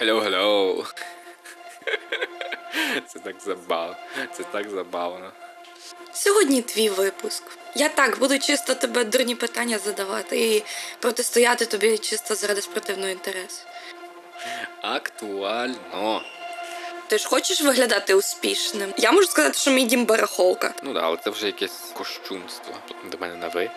Hello, hello. Це так забавно. Це так забавно. Сьогодні твій випуск. Я так буду чисто тебе дурні питання задавати і протистояти тобі чисто заради спортивного інтересу. Актуально. Ти ж хочеш виглядати успішним? Я можу сказати, що мій дім барахолка. Ну да, але це вже якесь кощунство. До мене на ви.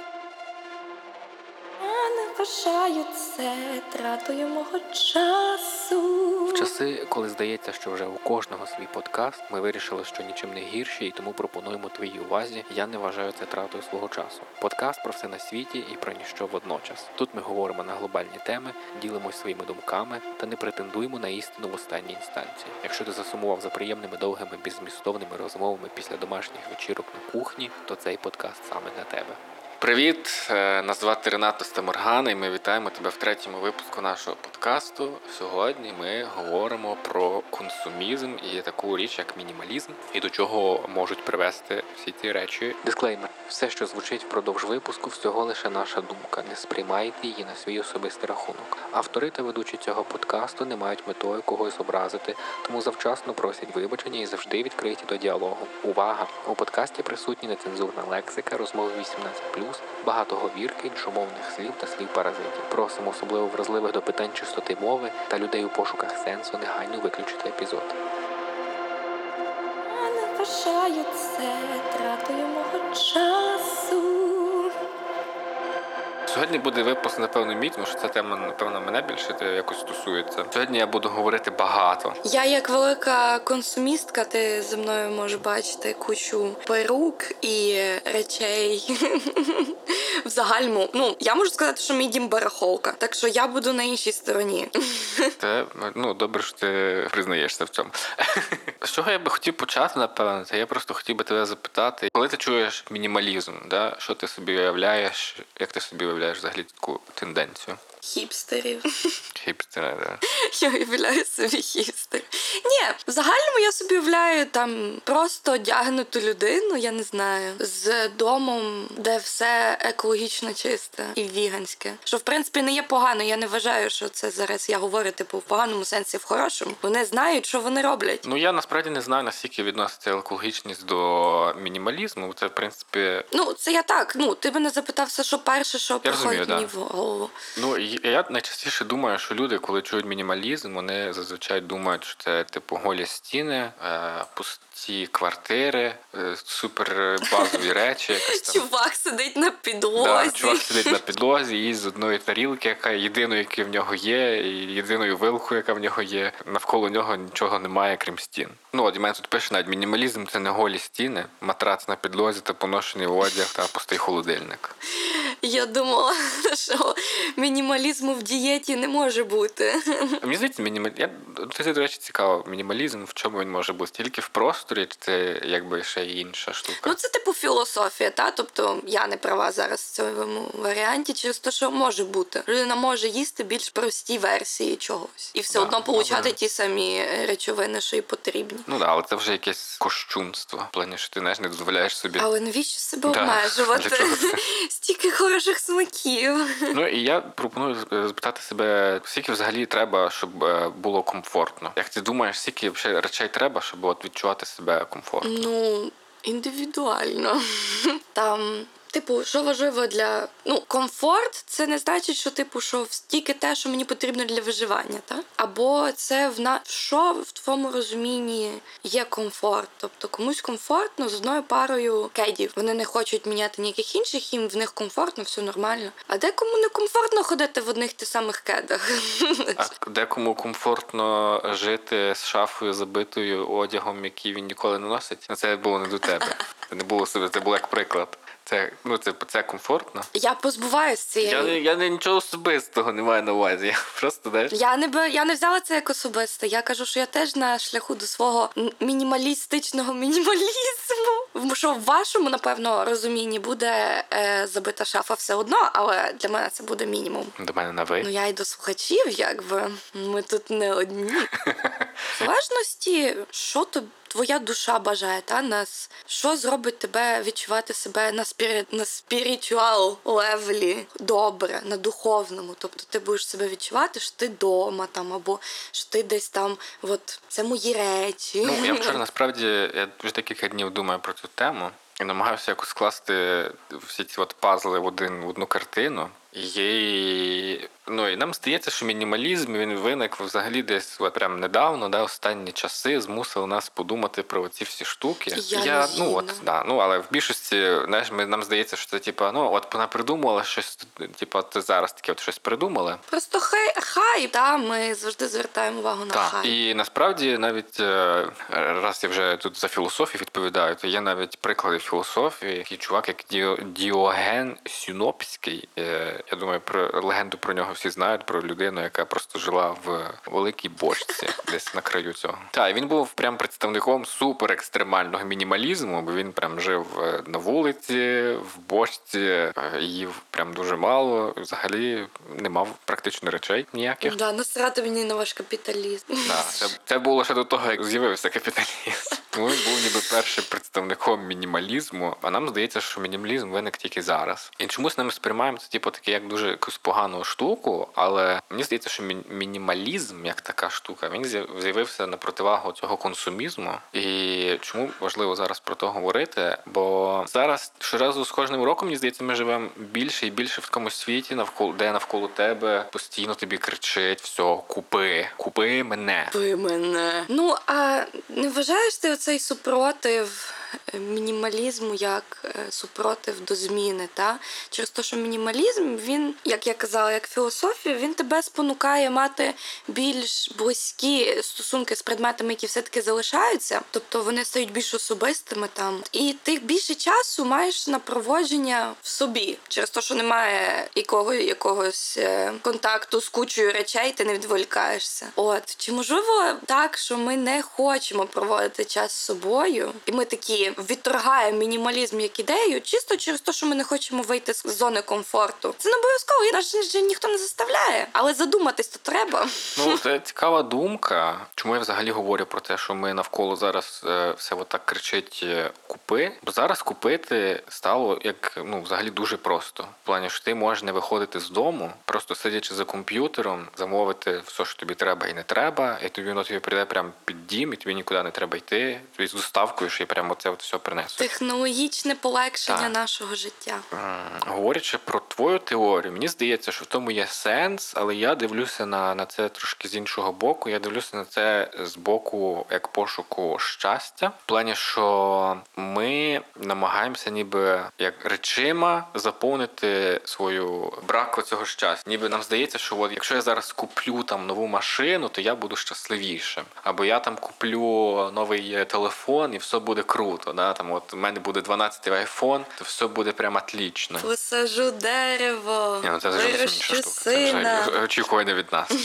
Вважаю це тратою мого часу. В часи, коли здається, що вже у кожного свій подкаст, ми вирішили, що нічим не гірші, і тому пропонуємо твоїй увазі. Я не вважаю це тратою свого часу. Подкаст про все на світі і про ніщо водночас. Тут ми говоримо на глобальні теми, ділимось своїми думками та не претендуємо на істину в останній інстанції. Якщо ти засумував за приємними довгими беззмістовними розмовами після домашніх вечірок на кухні, то цей подкаст саме для тебе. Привіт! Е, Нас звати Ренато Стаморгана, і ми вітаємо тебе в третьому випуску нашого подкасту. Сьогодні ми говоримо про консумізм і таку річ, як мінімалізм, і до чого можуть привести всі ці речі. Дисклеймер: все, що звучить впродовж випуску, всього лише наша думка. Не сприймайте її на свій особистий рахунок. Автори та ведучі цього подкасту не мають метою когось образити, тому завчасно просять вибачення і завжди відкриті до діалогу. Увага! У подкасті присутні нецензурна лексика, розмови 18+, багато говірки, іншомовних слів та слів паразитів. Просимо особливо вразливих до питань чистоти мови та людей у пошуках сенсу негайно виключити епізод. Я не вважаю це тратою мого часу. Сьогодні буде випуск, напевно, мій, тому що ця тема, напевно, мене більше якось стосується. Сьогодні я буду говорити багато. Я як велика консумістка, ти зі мною можеш бачити кучу перук і речей в загальному. Ну, я можу сказати, що мій дім барахолка, так що я буду на іншій стороні. Це ну добре, що ти признаєшся в цьому. З чого я би хотів почати, напевно, я просто хотів би тебе запитати, коли ти чуєш мінімалізм, да? що ти собі уявляєш, як ти собі уявляєш взагалі таку тенденцію? Хіпстерів. Хіпстера, да. Я уявляю собі хіпстер. Ні, в загальному я собі уявляю там просто одягнуту людину, я не знаю, з домом, де все екологічно чисте і віганське. Що в принципі не є погано. Я не вважаю, що це зараз я говорю типу в поганому сенсі, в хорошому. Вони знають, що вони роблять. Ну я насправді не знаю, наскільки відноситься екологічність до мінімалізму. Це в принципі. Ну, це я так. Ну, ти мене запитався, що перше, що приходить розумію, да. в голову. Ну я найчастіше думаю, що люди, коли чують мінімалізм, вони зазвичай думають, що це типу голі стіни, е, пусті квартири, е, супер базові речі. Якась там. Чувак сидить на підлозі. Да, чувак сидить на підлозі, їсть з одної тарілки, яка єдиною, яка в нього є, і єдиною вилкою, яка в нього є. Навколо нього нічого немає, крім стін. Ну, от мене тут пише навіть мінімалізм це не голі стіни, матрац на підлозі та поношений одяг та пустий холодильник. Я думала, що мінімалізму в дієті не може бути. Мені здається, мінімалізм. Я... Це, до речі, цікаво. Мінімалізм, в чому він може бути? Тільки в просторі, чи це якби ще інша штука. Ну, це типу філософія, та тобто я не права зараз в цьому варіанті, через те, що може бути. Людина може їсти більш прості версії чогось, і все Да, одно получати добре. ті самі речовини, що і потрібні. Ну так, але це вже якесь кощунство. В плані, що ти знаєш, не дозволяєш собі. Але навіщо себе Да, обмежувати? Стільки хороших смаків. Ну і я пропоную е, запитати себе, скільки взагалі треба, щоб е, було комфортно. Як ти думаєш, скільки речей треба, щоб от відчувати себе комфортно? Ну, індивідуально. Там. Типу, що важливо для ну комфорт, це не значить, що типу, що тільки те, що мені потрібно для виживання, так? Або це в на що в твоєму розумінні є комфорт. Тобто комусь комфортно з одною парою кедів. Вони не хочуть міняти ніяких інших, їм в них комфортно, все нормально. А декому не комфортно ходити в одних тих самих кедах. А декому комфортно жити з шафою забитою одягом, який він ніколи не носить. Це було не до тебе. Це не було себе, це було як приклад. Це ну це, це комфортно. Я позбуваюсь цієї. Я я не нічого особистого не маю на увазі. Я просто знаєш. Я не я не взяла це як особисте. Я кажу, що я теж на шляху до свого мінімалістичного мінімалізму. Що в вашому, напевно, розумінні буде е, забита шафа все одно, але для мене це буде мінімум. До мене на ви. Ну я й до слухачів, якби ми тут не одні. В залежності, що то твоя душа бажає, та нас що зробить тебе відчувати себе на спірі... на спірitual левелі добре, на духовному. Тобто ти будеш себе відчувати, що ти вдома там, або що ти десь там, от це мої речі. Ну, я вчора насправді я вже декілька днів думаю про цю тему і намагався якось скласти всі ці от пазли в один в одну картину. І, ну, і нам здається, що мінімалізм він виник взагалі десь от прям недавно, да, останні часи змусили нас подумати про ці всі штуки. Я не ну, от, да, ну, але в більшості, знаєш, ми, нам здається, що це типа, ну, от вона придумала щось, типа, ти зараз таке от щось придумала. Просто хай хайп, та ми завжди звертаємо увагу на Так, хайп. і насправді навіть е, раз я вже тут за філософію відповідаю, то є навіть приклади філософії, такий чувак, як Діо- Діоген Сюнопський. Я думаю, про легенду про нього всі знають, про людину, яка просто жила в великій бочці, десь на краю цього. Так, і він був прям представником супер екстремального мінімалізму, бо він прям жив е, на вулиці, в бочці, е, їв прям дуже мало. Взагалі не мав практично речей ніяких. Да, насрати мені на ваш капіталізм. Да, це, це було ще до того, як з'явився капіталізм. Він був ніби першим представником мінімалізму. А нам здається, що мінімалізм виник тільки зараз. І чомусь ми сприймаємо це, типу, таке як дуже якусь погану штуку. Але мені здається, що мінімалізм, як така штука, він з'явився на противагу цього консумізму. І чому важливо зараз про то говорити? Бо зараз щоразу з кожним роком, мені здається, ми живемо більше і більше в такому світі, навколо де навколо тебе постійно тобі кричить: все, купи, купи мене. Ви мене. Ну, а не вважаєш ти оцей супротив мінімалізму як е, супротив до зміни, та? Через те, що мінімалізм, він, як я казала, як філософія, він тебе спонукає мати більш близькі стосунки з предметами, які все-таки залишаються, тобто вони стають більш особистими там. І ти більше часу маєш на проводження в собі, через те, що немає якого, якогось е, контакту з кучою речей, ти не відволікаєшся. От чи можливо так, що ми не хочемо проводити час з собою, і ми такі відторгаємо мінімалізм як ідею, чисто через те, що ми не хочемо вийти з зони комфорту. Це не обов'язково, і нас ніхто не заставляє, але задуматись то треба. Ну, це цікава думка. Чому я взагалі говорю про те, що ми навколо зараз е, все отак кричить е, купи? Бо зараз купити стало як ну взагалі дуже просто. В плані, що ти можеш не виходити з дому, просто сидячи за комп'ютером, замовити все, що тобі треба і не треба, і тобі воно тобі прийде прямо під дім, і тобі нікуди не треба йти. Тобі з доставкою, що і прямо це от все принесуть. Технологічне полегшення Так. нашого життя. Говорячи про твою теорію, мені здається, що в тому є сенс, але я дивлюся на, на це трошки з іншого боку. Я дивлюся на це з боку як пошуку щастя. В плані, що ми намагаємося, ніби як речима, заповнити свою брак цього щастя. Ніби нам здається, що от якщо я зараз куплю там нову машину, то я буду щасливішим. Або я там куплю новий телефон і все буде круто. Да? Там от у мене буде 12-й айфон, то все буде прямо отлично. Посажу дерево, Ні, ну це інша вирощу штука. Це вже очікування від нас.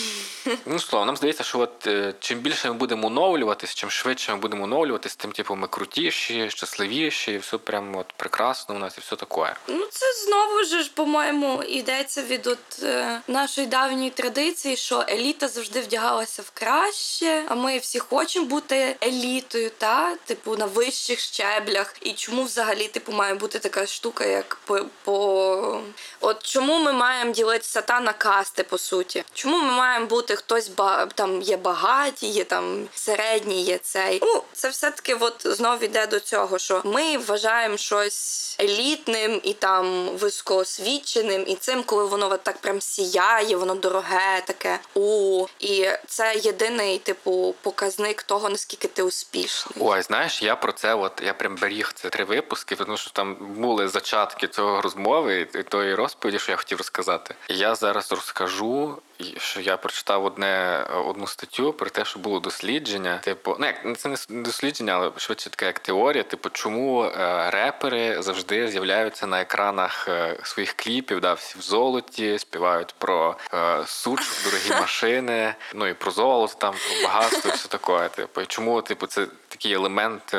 Ну, слово, нам здається, що от е, чим більше ми будемо оновлюватись, чим швидше ми будемо оновлюватись, тим типу ми крутіші, щасливіші, і все прямо от прекрасно у нас і все таке. Ну, це знову ж, по-моєму, йдеться від от, е, нашої давньої традиції, що еліта завжди вдягалася в краще, а ми всі хочемо бути елітою, та типу на вищих щеблях. І чому взагалі типу має бути така штука, як по, по... от чому ми маємо ділитися та на касти, по суті? Чому ми маємо бути хтось ба... там є багаті, є там середні, є цей. Ну, це все-таки от знов іде до цього, що ми вважаємо щось елітним і там високоосвіченим, і цим, коли воно от так прям сіяє, воно дороге, таке у. І це єдиний, типу, показник того, наскільки ти успішний. Ой, знаєш, я про це, от я прям беріг це три випуски, тому що там були зачатки цього розмови і тої розповіді, що я хотів розказати. Я зараз розкажу. Що я прочитав одне одну статтю про те, що було дослідження. Типу, ну як це не дослідження, але швидше таке як теорія. Типу, чому е, репери завжди з'являються на екранах е, своїх кліпів, да, всі в золоті, співають про е, суч, дорогі машини, ну і про золото, там про багатство, і все таке. Типу, і чому, типу, це такий елемент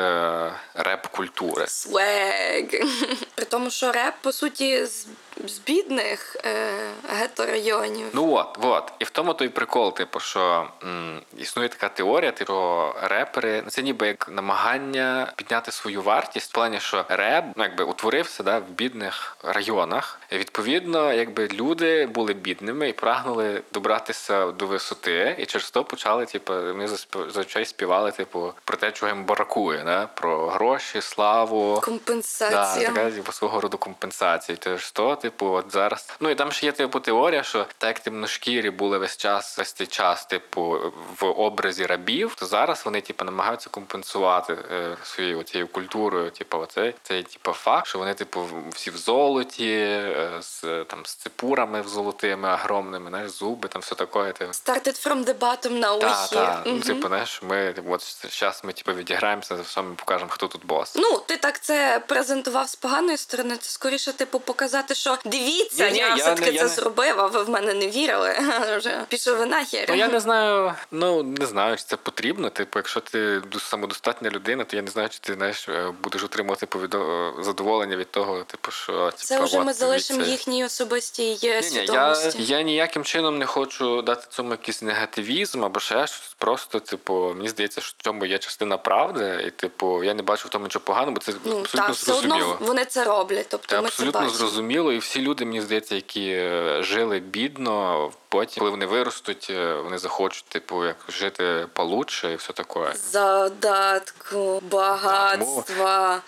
реп-культури. Свег. При тому, що реп, по суті, з, з бідних е, геторайонів. Ну от, От, і в тому той прикол, типу, що м, існує така теорія, типу, що репери ну, це ніби як намагання підняти свою вартість в плані, що реп ну, якби утворився да, в бідних районах. І, відповідно, якби люди були бідними і прагнули добратися до висоти, і через то почали, типу, засп- зазвичай співали, типу, про те, чого їм бракує, да? про гроші, славу. Да, Компенсація. така типу, свого роду компенсація. Тож то, типу, от зараз. Ну і там ще є типу теорія, що так як темношкірі були весь час, весь цей час, типу, в образі рабів, то зараз вони типу намагаються компенсувати е, своєю цією культурою. Типу, оцей цей типу факт, що вони, типу, всі в золоті, е, з там з цепурами в золотими, огромними, знаєш, зуби, там все таке. Типу. Started from the bottom на Та, ухі. та. Ну, типу, знаєш, ми типу, от зараз ми типу, відіграємося за все, ми покажемо, хто тут бос. Ну, ти так це презентував з поганої сторони. Це скоріше, типу, показати, що дивіться, Ні-ні, я, я все-таки я це не- зробив, а ви в мене не вірили. Вже пішов ви нахер. Ну я не знаю, ну не знаю, чи це потрібно. Типу, якщо ти самодостатня людина, то я не знаю, чи ти знаєш, е, будеш отримувати повідо... задоволення від того, типу, що Це типу, вже от, ми залишимо їхній особистій е, Ні, ні, я, я ніяким чином не хочу дати цьому якийсь негативізм або ще щось. Просто, типу, мені здається, що в цьому є частина правди, і типу, я не бачу в тому нічого поганого, бо це Ну абсолютно так, все одно зрозуміло. вони це роблять. Тобто Це ми це абсолютно бачимо. зрозуміло, і всі люди, мені здається, які е, жили бідно, потім, коли вони виростуть, е, вони захочуть, типу, як жити получше і все таке. Задатку, багатства,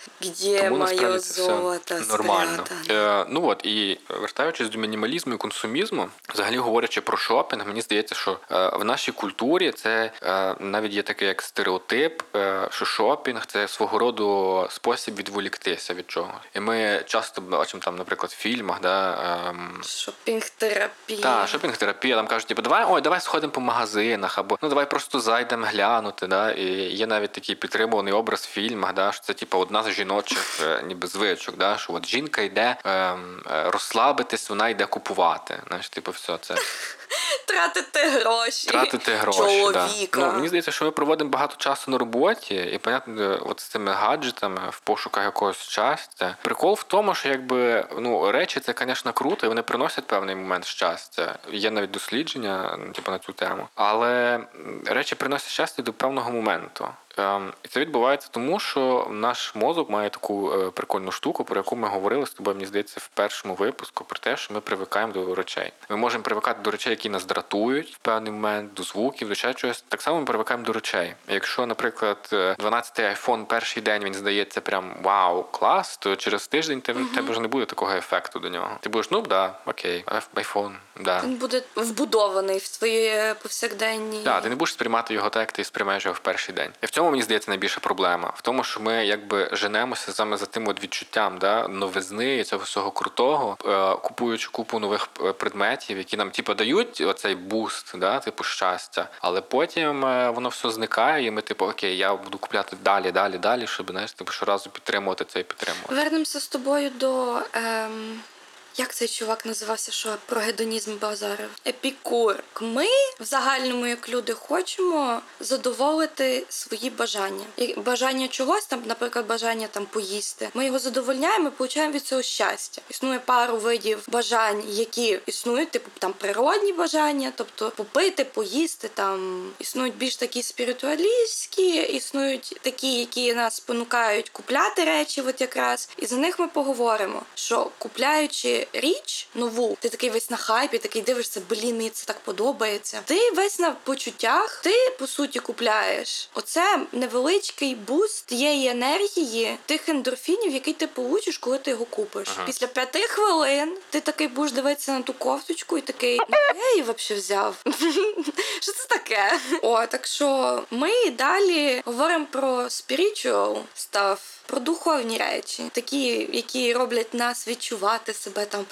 Тому моє золото нормально. Е, ну от і вертаючись до мінімалізму і консумізму, взагалі говорячи про шопінг, мені здається, що е, в нашій культурі це е, навіть є такий як стереотип, е, що шопінг це свого роду спосіб відволіктися від чогось. І ми часто бачимо там, наприклад, в фільмах, да. ем, Шопінг-терапія. та, шопінг-терапія, там кажуть, типу, давай, ой, давай сходимо по магазинах, або ну давай просто зайдемо глянути. Да? І є навіть такий підтримуваний образ в фільмах, да? що це типу одна з жіночих е, ніби звичок, да? що от жінка йде ем, розслабитись, вона йде купувати. Знаєш, типу, все це Тратити гроші. тратити гроші. Чоловіка. Да. Ну, мені здається, що ми проводимо багато часу на роботі, і понятно, е, от з цими гаджетами в пошуках якогось щастя. Прикол в тому, що якби ну речі це, звісно, круто, і вони приносять певний момент щастя. Є навіть дослідження, ну, типу, на цю тему. Але речі приносять щастя до певного моменту. Ем, І це відбувається тому, що наш мозок має таку е, прикольну штуку, про яку ми говорили з тобою, мені здається, в першому випуску, про те, що ми привикаємо до речей. Ми можемо привикати до речей, які нас дратують в певний момент, до звуків, до ще чогось. Так само ми привикаємо до речей. Якщо, наприклад, е, 12-й iPhone перший день він здається прям вау, клас, то через тиждень тебе, тебе вже не буде такого ефекту до нього. Ти будеш, ну да, окей, iPhone, да. Він буде вбудований в свої повсякденні. Так, ти не будеш сприймати його так, як ти сприймаєш його в перший день. І в цьому мені здається найбільша проблема. В тому, що ми якби женемося саме за тим от відчуттям да, новизни і цього всього крутого, е, купуючи купу нових е, предметів, які нам типу, дають оцей буст, да, типу щастя. Але потім е, воно все зникає, і ми, типу, окей, я буду купляти далі, далі, далі, щоб знаєш, типу, щоразу підтримувати це і підтримувати. Вернемося з тобою до. Ем... Як цей чувак називався, що про гедонізм базарив? Епікур. Ми в загальному, як люди, хочемо задоволити свої бажання. І бажання чогось, там, наприклад, бажання там поїсти. Ми його задовольняємо, і получаємо від цього щастя. Існує пару видів бажань, які існують, типу там природні бажання, тобто попити, поїсти. Там існують більш такі спіритуалістські, існують такі, які нас спонукають купляти речі, от якраз. І за них ми поговоримо. Що купляючи річ нову, ти такий весь на хайпі, такий дивишся, блін, мені це так подобається. Ти весь на почуттях, ти по суті купляєш. Оце невеличкий буст тієї енергії, тих ендорфінів, які ти получиш, коли ти його купиш. Ага. Після п'яти хвилин ти такий будеш дивитися на ту кофточку і такий, ну я її взагалі взяв. Що це таке? О, так що ми далі говоримо про spiritual stuff, про духовні речі, такі, які роблять нас відчувати себе там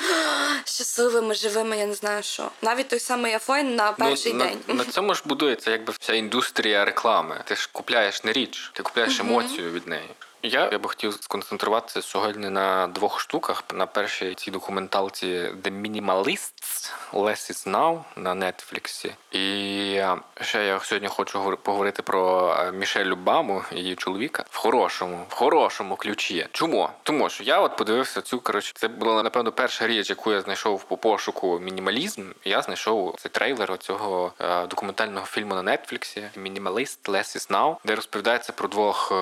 щасливими, живими, я не знаю що. Навіть той самий Афойн на перший ну, день. На, на цьому ж будується якби вся індустрія реклами. Ти ж купляєш не річ, ти купляєш емоцію від неї. Я, я би хотів сконцентруватися сьогодні на двох штуках. На першій цій документалці The Minimalists Less is Now на Нетфліксі. І ще я сьогодні хочу поговорити про Мішель Обаму, її чоловіка, в хорошому, в хорошому ключі. Чому? Тому що я от подивився цю коротше. Це була напевно перша річ, яку я знайшов по пошуку мінімалізм. Я знайшов цей трейлер цього документального фільму на Нетфліксі Мінімаліст Less is Now, де розповідається про двох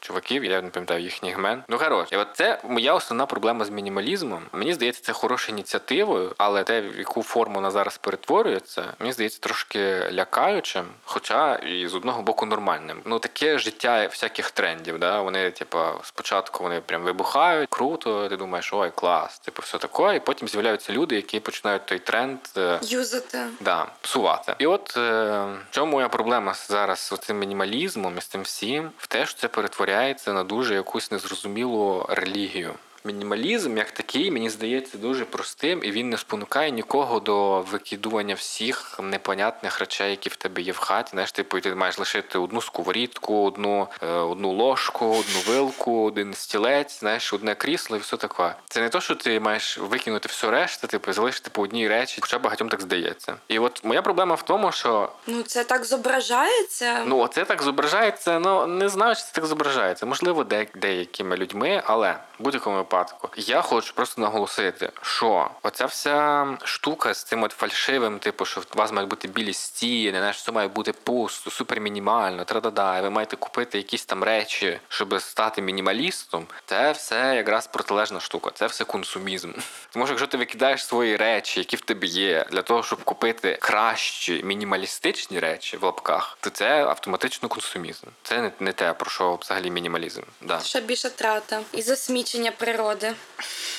чуваків. Я не пам'ятаю їхніх імен. Ну коротше, і от це моя основна проблема з мінімалізмом. Мені здається, це хороша ініціативою, але те, в яку форму вона зараз перетворюється, мені здається, трошки лякаючим, хоча і з одного боку нормальним. Ну таке життя всяких трендів. Да? Вони, типу, спочатку вони прям вибухають, круто. Ти думаєш, ой, клас, типу, все таке. І потім з'являються люди, які починають той тренд е, юзати. Да, псувати. І от е, в чому моя проблема зараз з цим мінімалізмом і з цим всім, в те, що це перетворяється на дуже якусь незрозумілу релігію. Мінімалізм як такий, мені здається, дуже простим, і він не спонукає нікого до викидування всіх непонятних речей, які в тебе є в хаті. Знаєш, типу, ти маєш лишити одну сковорідку, одну е, одну ложку, одну вилку, один стілець, знаєш, одне крісло і все таке. Це не то, що ти маєш викинути все решта, типу залишити по одній речі, хоча багатьом так здається. І от моя проблема в тому, що ну це так зображається. Ну оце так зображається. Ну не знаю, чи це так зображається. Можливо, де деякими людьми, але в будь-якому випадку випадку. Я хочу просто наголосити, що оця вся штука з цим от фальшивим, типу, що у вас мають бути білі стіни, знаєш, все має бути пусто, супер мінімально, тра-да-да, і ви маєте купити якісь там речі, щоб стати мінімалістом. Це все якраз протилежна штука, це все консумізм. Тому що якщо ти викидаєш свої речі, які в тебе є, для того, щоб купити кращі мінімалістичні речі в лапках, то це автоматично консумізм. Це не, не те, про що взагалі мінімалізм. Да. Ще більше трата і засмічення природи природи.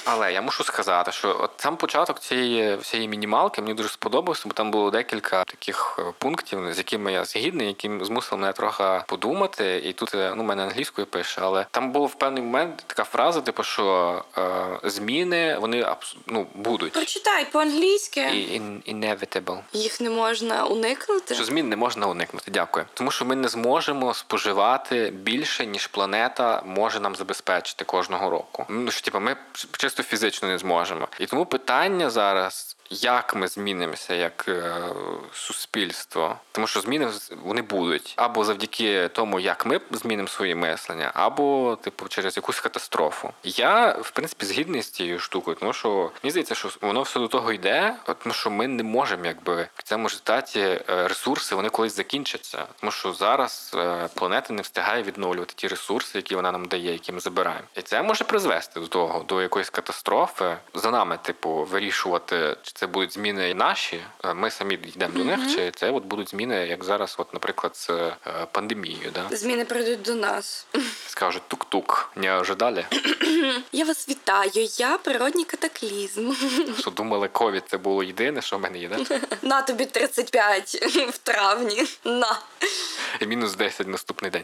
Але я мушу сказати, що от сам початок цієї всієї мінімалки мені дуже сподобався, бо там було декілька таких е, пунктів, з якими я згідний, які змусили мене трохи подумати. І тут е, ну мене англійською пише, але там було в певний момент така фраза, типу, що е, зміни вони ну, будуть. Прочитай по-англійськи. Inevitable. Їх не можна уникнути. Що змін не можна уникнути. Дякую. Тому що ми не зможемо споживати більше, ніж планета може нам забезпечити кожного року. Ну що типу, ми чисто фізично не зможемо. І тому питання зараз як ми змінимося як е, суспільство, тому що зміни вони будуть. Або завдяки тому, як ми змінимо своє мислення, або типу через якусь катастрофу. Я в принципі згідний з цією штукою, тому що мені здається, що воно все до того йде, тому що ми не можемо, якби в цьому результаті е, ресурси вони колись закінчаться, тому що зараз е, планета не встигає відновлювати ті ресурси, які вона нам дає, які ми забираємо, і це може призвести до того, до якоїсь катастрофи. За нами, типу, вирішувати це будуть зміни наші, е, ми самі йдемо mm-hmm. до них, чи це от будуть зміни, як зараз, от, наприклад, з е, пандемією. Да? Зміни прийдуть до нас. Скажуть тук-тук, не ожидали. Я вас вітаю. Я природній катаклізм. Що думали, ковід це було єдине, що в мене є, да? На тобі 35 в травні. На. І мінус 10 наступний день.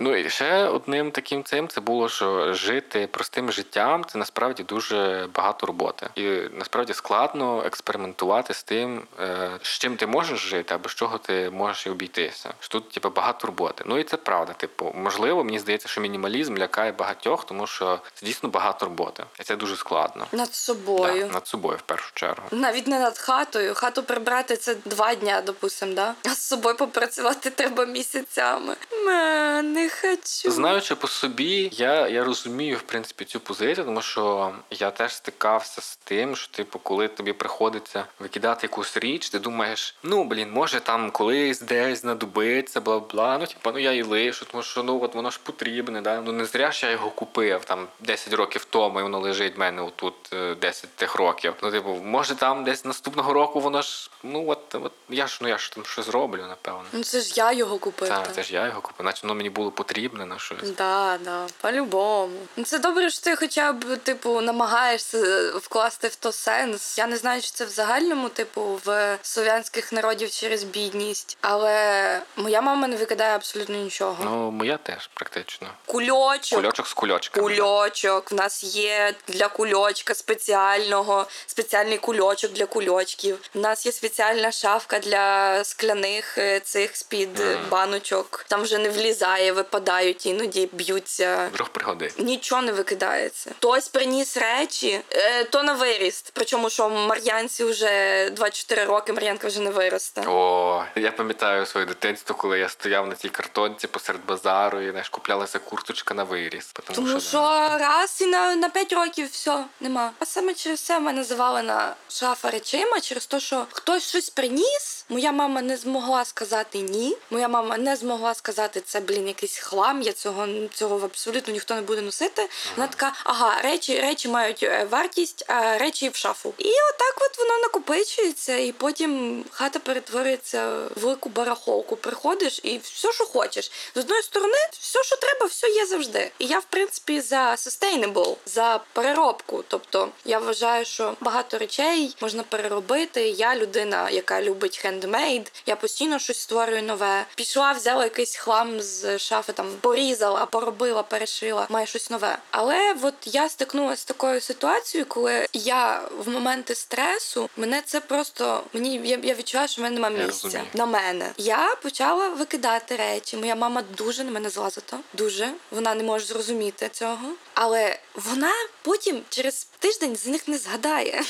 Ну і ще одним таким цим це було, що жити простим життям це насправді дуже багато роботи. І насправді складно експериментувати з тим, е, з чим ти можеш жити, або з чого ти можеш обійтися. Тут типу, багато роботи. Ну і це правда. Типу, можливо, мені здається, що мінімалізм лякає багатьох, тому що це дійсно багато роботи, і це дуже складно. Над собою Да, над собою в першу чергу. Навіть не над хатою. Хату прибрати це два дня, допустимо, да? А з собою попрацювати треба місяцями. Ме, не хочу. Знаючи по собі, я я розумію в принципі цю позицію, тому що я теж стикався з тим, що типу, коли тобі приходиться викидати якусь річ, ти думаєш, ну блін, може там колись десь знадобиться, бла бла. Ну типу, ну я і лишу, тому що ну от воно ж потрібне. Да? Ну не зря ж я його купив там 10 років тому, і воно лежить в мене отут 10 е, тих років. Ну, типу, може там десь наступного року воно ж ну от, от я ж ну я ж там щось зроблю, напевно. Ну це ж я його купив. Так, це ж я його купив, наче воно мені було потрібне на щось. Да, да, по-любому. Ну це добре, що ти хоча б типу намагаєшся вкласти в то сенс. Я не знаю, чи це в загальному, типу, в слов'янських народів через бідність, але моя мама не викидає абсолютно нічого. Ну моя теж практично. Кульочок. Кульочок з кульочками. Кульочок. В нас є для кульочка спеціального, спеціальний кульочок для кульочків. У нас є спеціальна шафка для скляних е, цих з-під mm. баночок там вже не влізає, випадають, іноді б'ються. Вдруг пригоди. Нічого не викидається. Хтось приніс речі, е, то на виріст. Причому, що Мар'янці вже 24 роки, Мар'янка вже не виросте. О, я пам'ятаю своє дитинство, коли я стояв на цій картонці посеред базару і знаєш, куплялася курточка на виріс. Тому, Тому що раз і на, на 5 років все нема. А саме через це мене завалена шафа речима, через те, що хтось щось приніс. Моя мама не змогла сказати ні. Моя мама не змогла сказати це, блін, якийсь хлам. Я цього цього абсолютно ніхто не буде носити. Вона така, ага, речі, речі мають е, вартість, а речі в шафу. І отак от воно накопичується, і потім хата перетворюється в велику барахолку. Приходиш і все, що хочеш. З одної сторони, все, що треба, все є завжди. І я, в принципі, за sustainable, за переробку. Тобто я вважаю, що багато речей можна переробити. Я людина, яка любить хендмейд. Я постійно щось створюю нове. Пішла, взяла якийсь хлам з шафи, там порізала, поробила, перешила, має щось нове. Але от я стикнулася з такою ситуацією, коли я в моменти стресу мене це просто мені я, я відчуваю, що в мене немає місця на мене. Я почала викидати речі. Моя мама дуже на мене злазила. Дуже вона не може зрозуміти цього. Але вона потім через тиждень з них не згадає.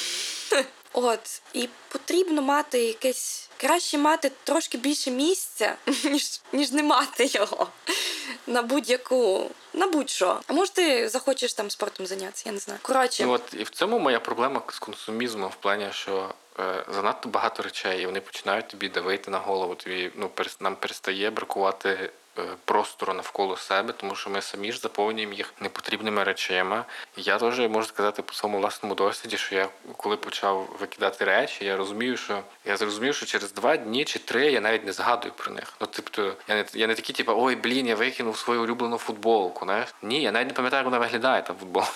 От і потрібно мати якесь краще мати трошки більше місця, ніж ніж не мати його на будь-яку, на будь-що. А може ти захочеш там спортом зайнятися, я не знаю. Коротше, Ну, от і в цьому моя проблема з консумізмом в плані, що е, занадто багато речей, і вони починають тобі давити на голову. Тобі ну перес- нам перестає бракувати. Е, Простору навколо себе, тому що ми самі ж заповнюємо їх непотрібними речами. Я теж можу сказати по своєму власному досвіді, що я коли почав викидати речі, я розумію, що я зрозумів, що через два дні чи три я навіть не згадую про них. Ну, тобто, я не я не такий, типу, ой, блін, я викинув свою улюблену футболку. Знаєш? Ні, я навіть не пам'ятаю, як вона виглядає та футболка.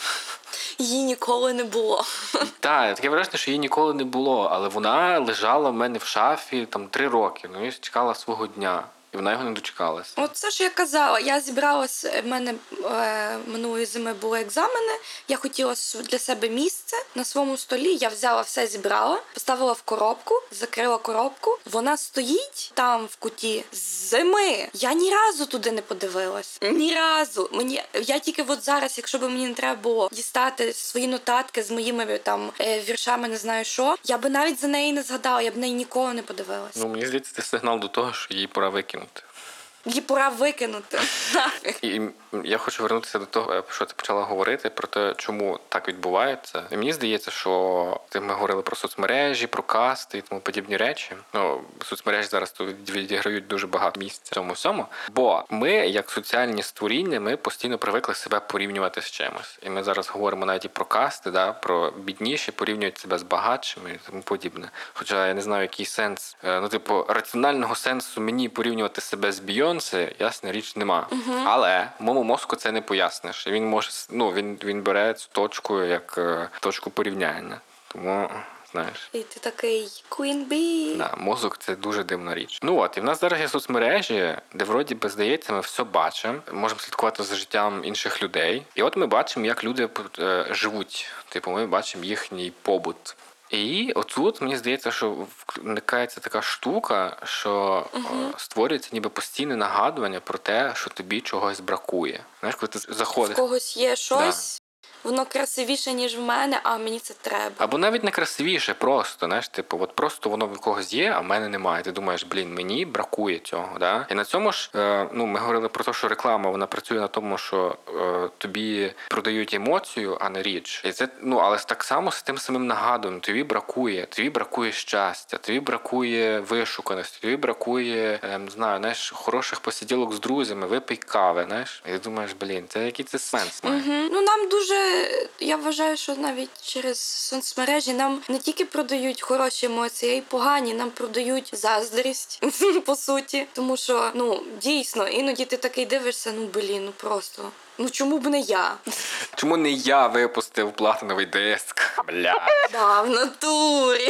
її ніколи не було. Так, таке враження, що її ніколи не було, але вона лежала в мене в шафі там три роки. Ну і чекала свого дня, і вона його не дочекалася. От це що я казала. Я зібралась. В мене е, минулої зими були екзамени. Я хотіла для себе місце на своєму столі. Я взяла все, зібрала, поставила в коробку, закрила коробку. Вона стоїть там в куті з зими. Я ні разу туди не подивилась. Ні разу. Мені я тільки от зараз, якщо б мені не треба було дістати свої нотатки з моїми там е, віршами, не знаю що, я би навіть за неї не згадала, я б неї ніколи не подивилась. Ну мені здається, це сигнал до того, що її пора викинути. annat. Її пора викинути. І я хочу вернутися до того, що ти почала говорити про те, чому так відбувається. І мені здається, що ти ми говорили про соцмережі, про касти і тому подібні речі. Ну соцмережі зараз тут відіграють дуже багато місця цьому всьому. Бо ми, як соціальні створіння, ми постійно привикли себе порівнювати з чимось. І ми зараз говоримо навіть і про касти, да, про бідніші, порівнюють себе з багатшими і тому подібне. Хоча я не знаю, який сенс. е, Ну, типу, раціонального сенсу мені порівнювати себе з Бійонсе, ясна річ, нема. Але моєму мозку це не поясниш. Він може ну він, він бере цю точку як е, точку порівняння. Тому. Знаєш, І ти такий Queen Bee. да, мозок це дуже дивна річ. Ну от і в нас зараз є соцмережі, де вроді би здається, ми все бачимо, можемо слідкувати за життям інших людей. І от ми бачимо, як люди е, живуть. Типу, ми бачимо їхній побут. І отут мені здається, що вникається така штука, що е, створюється ніби постійне нагадування про те, що тобі чогось бракує. Знаєш, коли ти В заходиш. когось є щось, воно красивіше, ніж в мене, а мені це треба. Або навіть не красивіше, просто знаєш, типу, от просто воно в когось є, а в мене немає. Ти думаєш, блін, мені бракує цього. Да? І на цьому ж е, ну ми говорили про те, що реклама вона працює на тому, що е, тобі продають емоцію, а не річ. І це ну, але так само з тим самим нагадуванням. Тобі бракує, тобі бракує щастя, тобі бракує вишуканості, тобі бракує, е, не знаю, знаєш, хороших посиділок з друзями, випий кави. Знаєш, і думаєш, блін, це який це сенс має. Мгм. Ну нам дуже я вважаю, що навіть через соцмережі нам не тільки продають хороші емоції, а й погані. Нам продають заздрість по суті. Тому що ну дійсно іноді ти такий дивишся, ну блін, ну просто. Ну чому б не я? Чому не я випустив платиновий диск? Бля. Да, в натурі.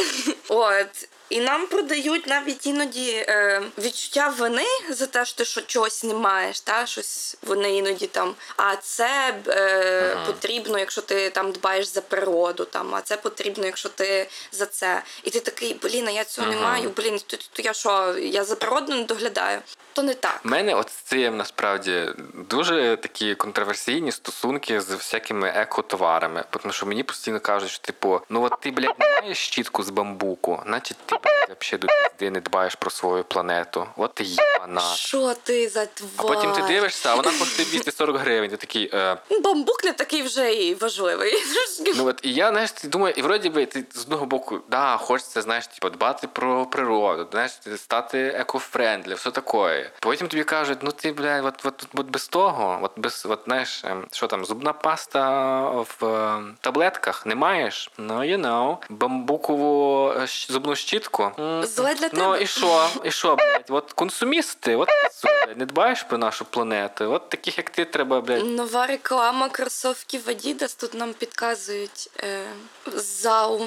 От. І нам продають навіть іноді е, відчуття вини за те, що ти що чогось знімаєш, та щось вони іноді там. А це е, потрібно, якщо ти там дбаєш за природу, там, а це потрібно, якщо ти за це. І ти такий, блін, а я цього не маю, блін, то, то я що, я за природу не доглядаю. То не так. У мене от з цим насправді дуже такі контроверсійні стосунки з всякими екотоварами. Тому що мені постійно кажуть, що типу, ну от ти, блядь, не маєш щітку з бамбуку, значить ти, взагалі до пізди не дбаєш про свою планету. От ти їбана. Що ти за твар? А потім ти дивишся, а вона коштує 240 гривень. Ти такий. Е, Бамбук не такий вже і важливий. Ну от і я знаєш, думаю, і вроді би ти з одного боку, да, хочеться, знаєш, типу, дбати про природу, знаєш, стати eco-friendly, все таке. Потім тобі кажуть, ну ти, блядь, от, от, от без того, от без, от знаєш, ем, що там, зубна паста в е, таблетках не маєш? Ну, you know, бамбукову е, зубну щітку. М, Зле для Ну тебе. і що? І що, блядь? От консумісти, от блядь, не дбаєш про нашу планету. От таких, як ти, треба, блядь, Нова реклама кросовків Adidas. Тут нам підказують е, ЗАУ.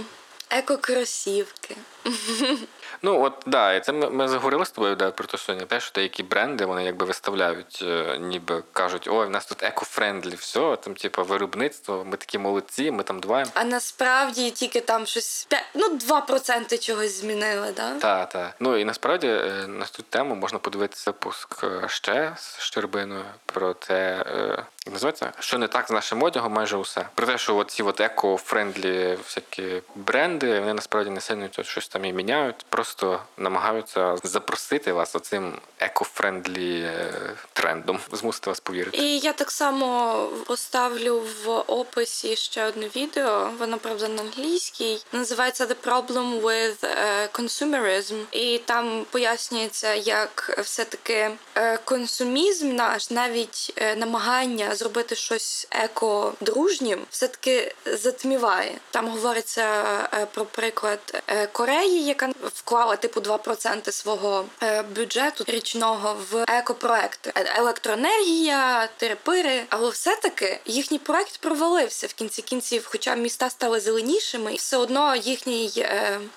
Еко-кросівки. Ну от да, і це ми, ми заговорили з тобою да, про те, що не те, що деякі бренди вони якби виставляють, е, ніби кажуть, ой, в нас тут eco-friendly, все, там, типу, виробництво, ми такі молодці, ми там дбаємо. А насправді тільки там щось п'ять- ну 2% чогось змінили, да? Та, та. Ну і насправді е, на цю тему можна подивитися випуск е, ще з Щербиною про те, називається, що не так з нашим одягом, майже усе. Про те, що ці от eco-friendly всякі бренди, вони насправді не сильно тут щось там і міняють, просто намагаються запросити вас оцим eco-friendly е, трендом, змусити вас повірити. І я так само поставлю в описі ще одне відео. Воно правда на англійській. Називається The Problem with е, Consumerism. І там пояснюється, як все-таки е, консумізм наш, навіть намагання зробити щось еко-дружнім, все-таки затміває. Там говориться е, про приклад е, Кореї, яка вклала типу 2% свого е, бюджету річного в екопроекти. Електроенергія, тирепири, але все-таки їхній проект провалився в кінці кінців, хоча міста стали зеленішими, і все одно їхній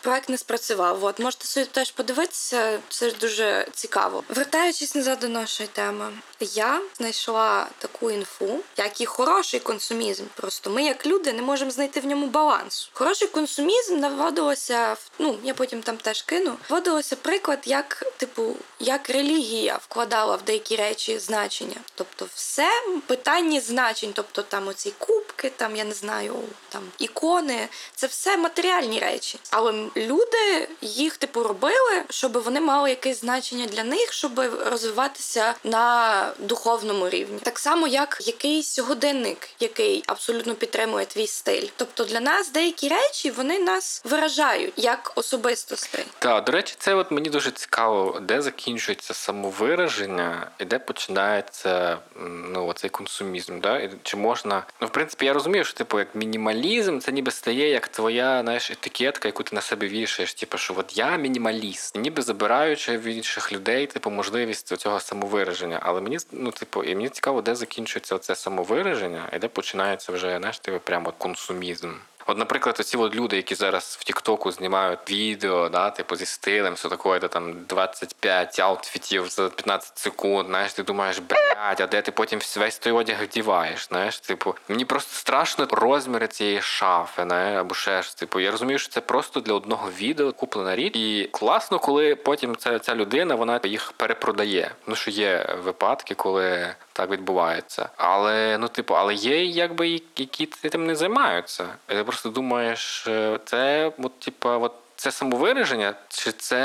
проект не спрацював. От можете собі теж подивитися, це дуже цікаво. Вертаючись назад до нашої теми, я знайшла таку інфу, як і хороший консумізм. Просто ми, як люди, не можемо знайти в ньому балансу. Хороший консумізм наводилося ну я потім там теж кину. Вводилося приклад, як типу, як релігія вкладала в деякі речі значення. Тобто, все питання значень, тобто там оці кубки, там я не знаю, там ікони, це все матеріальні речі. Але люди їх типу робили, щоб вони мали якесь значення для них, щоб розвиватися на духовному рівні. Так само, як якийсь годинник, який абсолютно підтримує твій стиль. Тобто для нас деякі речі вони нас виражають як особистостей. Так, до речі, це от мені дуже цікаво, де закінчується самовираження і де починається ну, оцей консумізм. Да? І чи можна. Ну, в принципі, я розумію, що типу, як мінімалізм, це ніби стає як твоя знаєш, етикетка, яку ти на себе вішаєш. Типу, що от я мінімаліст, ніби забираючи в інших людей, типу, можливість цього самовираження. Але мені ну, типу, і мені цікаво, де закінчується це самовираження, і де починається вже знаєш, типу, прямо консумізм. От, наприклад, оці от люди, які зараз в Тіктоку знімають відео, да, типу зі стилем, все таке, де там 25 аутфітів за 15 секунд, знаєш, ти думаєш, блядь, а де ти потім весь той одяг вдіваєш, знаєш, типу, мені просто страшно розміри цієї шафи, не, або ще ж, типу, я розумію, що це просто для одного відео куплена річ, і класно, коли потім ця, ця людина, вона їх перепродає. Ну, що є випадки, коли так відбувається. Але ну, типу, але є якби які тим не займаються. Ти просто думаєш, це от, типу, от. Це самовираження, чи це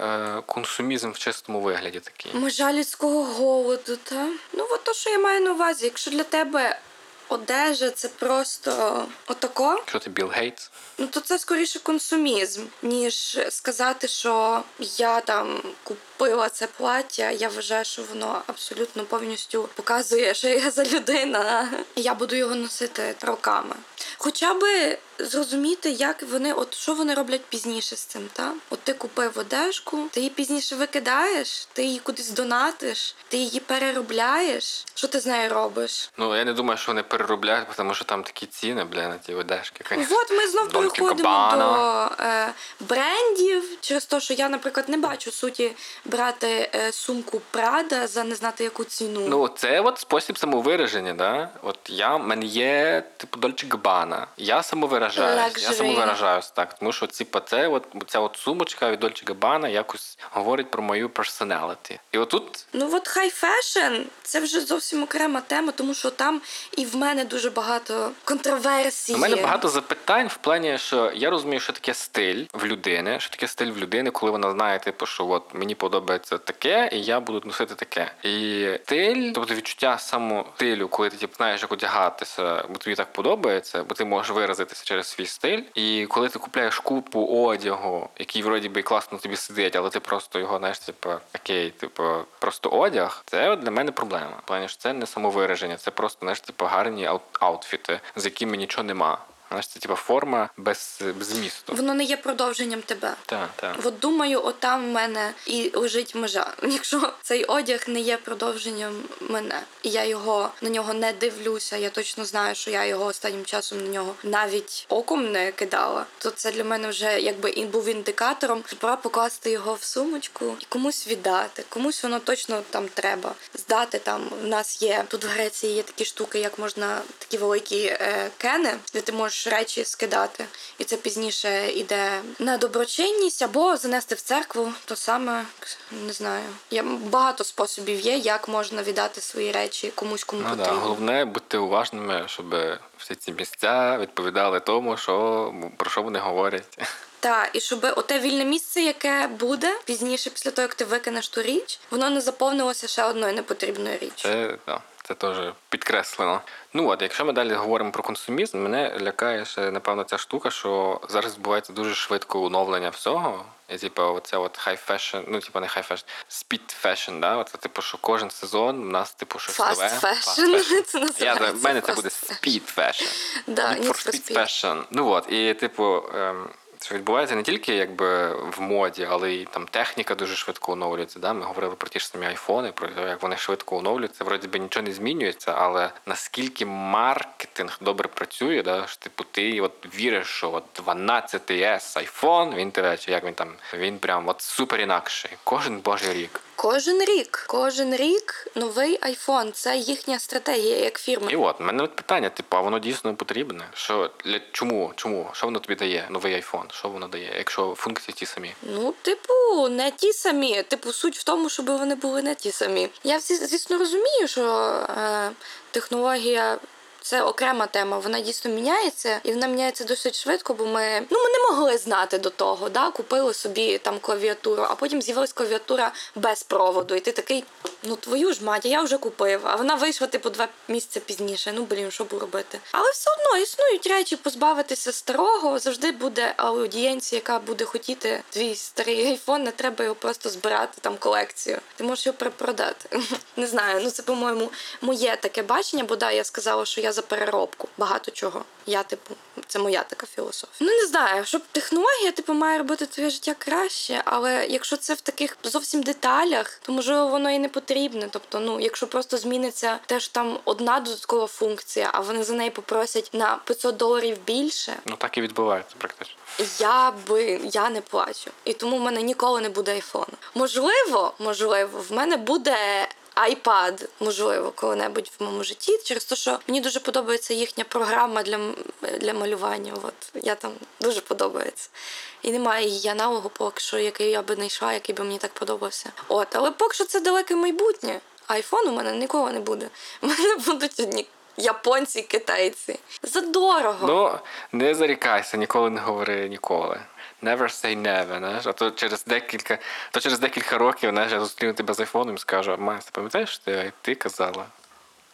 е, консумізм в чистому вигляді такий? Межа людського голоду, та ну от то, що я маю на увазі, якщо для тебе одежа це просто отако, Що ти Білл Гейтс? ну то це скоріше консумізм, ніж сказати, що я там купила це плаття. Я вважаю, що воно абсолютно повністю показує, що я за людина. Я буду його носити роками. Хоча би зрозуміти, як вони, от що вони роблять пізніше з цим. Та? От ти купив одежку, ти її пізніше викидаєш, ти її кудись донатиш, ти її переробляєш. Що ти з нею робиш? Ну я не думаю, що вони переробляють, тому що там такі ціни, бля, на ті одежки. конечно. От ми знов переходимо до е, брендів через те, що я, наприклад, не бачу суті брати е, сумку Прада за не знати яку ціну. Ну, це от спосіб самовираження, да? От я, мене є, типу, Дольче Габана. Я самовиражаюсь. Я Luxury. самовиражаюсь, так. Тому що, типу, це от, ця от сумочка від Дольче Габана якось говорить про мою personality. І отут Ну от high fashion це вже зовсім окрема тема, тому що там і в мене дуже багато контроверсій. У мене багато запитань в плані, що я розумію, що таке стиль в людини, що таке стиль в людини, коли вона знає, типу, що от мені подобається таке, і я буду носити таке. І стиль, тобто відчуття самостилю, коли ти типу, знаєш, як одягатися, бо тобі так подобається, бо ти можеш виразитися через свій стиль. І коли ти купляєш купу одягу, який вроді би класно тобі сидить, але ти просто його знаєш, типу, окей, типу, просто одяг, це для мене проблема. Плані, що це не самовираження, це просто знаєш, типу, гарні аутфіти, з якими нічого нема. Знаєш, це типу форма без, без змісту. Воно не є продовженням тебе. Так, так. От думаю, отам в мене і лежить межа. Якщо цей одяг не є продовженням мене, і я його на нього не дивлюся, я точно знаю, що я його останнім часом на нього навіть оком не кидала. То це для мене вже якби і був індикатором, що пора покласти його в сумочку і комусь віддати. Комусь воно точно там треба здати. Там в нас є тут в Греції є такі штуки, як можна такі великі е, кени, де ти можеш речі скидати, і це пізніше іде на доброчинність або занести в церкву. То саме не знаю. Є багато способів є, як можна віддати свої речі комусь кому Ну, да. потрібно. Головне бути уважними, щоб всі ці місця відповідали тому, що про що вони говорять. Так, і щоб оте вільне місце, яке буде пізніше, після того як ти викинеш ту річ, воно не заповнилося ще одною непотрібною річчю. Це, да, це теж підкреслено. Ну от, якщо ми далі говоримо про консумізм, мене лякає ще, напевно, ця штука, що зараз відбувається дуже швидко оновлення всього. І типу, оце от high fashion, ну типу не high fashion, speed fashion, да? Оце типу, що кожен сезон у нас типу щось Fast нове. fashion. Це Я, в мене це буде fashion. speed fashion. Да, for Speed. fashion. Ну от, і типу, ем, це відбувається не тільки якби в моді, але й там техніка дуже швидко оновлюється. Да? Ми говорили про ті ж самі айфони, про те, як вони швидко оновлюються. Вроді би нічого не змінюється, але наскільки маркетинг добре працює, да? що типу ти от віриш, що от 12 s iPhone, він тебе, чи як він там, він прям от супер інакший. Кожен божий рік. Кожен рік, кожен рік новий айфон. Це їхня стратегія як фірми. І от, мене питання, типу, а воно дійсно потрібне? Що для чому? Чому? Що воно тобі дає? Новий айфон? Що воно дає, якщо функції ті самі? Ну, типу, не ті самі. Типу, суть в тому, щоб вони були не ті самі. Я звісно, розумію, що е, технологія. Це окрема тема, вона дійсно міняється, і вона міняється досить швидко, бо ми ну ми не могли знати до того. Да? Купили собі там клавіатуру, а потім з'явилась клавіатура без проводу. І ти такий, ну твою ж мать, я вже купив. А вона вийшла типу два місяці пізніше. Ну блін, що буду робити? Але все одно існують речі, позбавитися старого. Завжди буде аудієнція, яка буде хотіти твій старий айфон. Не треба його просто збирати там колекцію. Ти можеш його перепродати. Не знаю. Ну це по-моєму моє таке бачення, бо да, я сказала, що я за переробку багато чого. Я, типу, це моя така філософія. Ну не знаю, щоб технологія, типу, має робити твоє життя краще, але якщо це в таких зовсім деталях, то можливо воно і не потрібне. Тобто, ну, якщо просто зміниться теж там одна додаткова функція, а вони за неї попросять на 500 доларів більше, Ну так і відбувається практично. я би я не плачу. І тому в мене ніколи не буде айфону. Можливо, можливо, в мене буде. iPad, можливо, коли-небудь в моєму житті, через те, що мені дуже подобається їхня програма для, для малювання. От я там дуже подобається. І немає її аналогу, поки що, який я би знайшла, який би мені так подобався. От, але поки що це далеке майбутнє. Айфон у мене ніколи не буде. У мене будуть одні японці, китайці. Задорого. Ну, не зарікайся, ніколи не говори ніколи. Never say never, знаєш. А то через декілька, то через декілька років, знаєш, я зустріну тебе з айфоном і скажу, Мася, пам'ятаєш, ти, ти казала,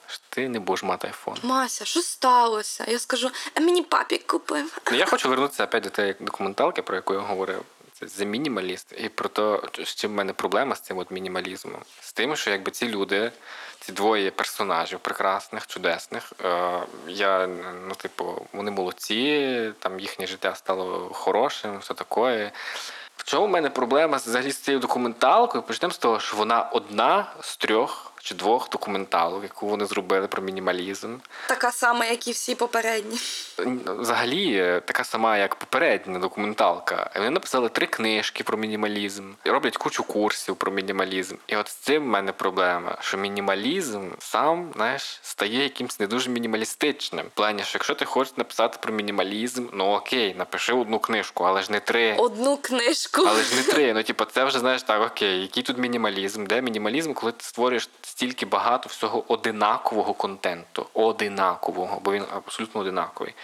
що ти не будеш мати айфон. Мася, що сталося? Я скажу, а мені папік купив. Ну, я хочу вернутися опять до тієї документалки, про яку я говорив. The Minimalist, і про те, з чим в мене проблема з цим от мінімалізмом. З тим, що якби ці люди, ці двоє персонажів прекрасних, чудесних, е, я, ну, типу, вони молодці, там їхнє життя стало хорошим, все таке. В чому в мене проблема взагалі з цією документалкою? Почнемо з того, що вона одна з трьох чи двох документалок, яку вони зробили про мінімалізм. Така сама, як і всі попередні. Взагалі, е, така сама, як попередня документалка. Вони написали три книжки про мінімалізм, і роблять кучу курсів про мінімалізм. І от з цим в мене проблема, що мінімалізм сам знаєш, стає якимось не дуже мінімалістичним. В плані, що якщо ти хочеш написати про мінімалізм, ну окей, напиши одну книжку, але ж не три. Одну книжку. Але ж не три. Ну, типу, це вже знаєш так, окей, який тут мінімалізм? Де мінімалізм, коли ти створюєш стільки багато всього одинакового контенту. Одинакового, бо він абсолютно одинаковий.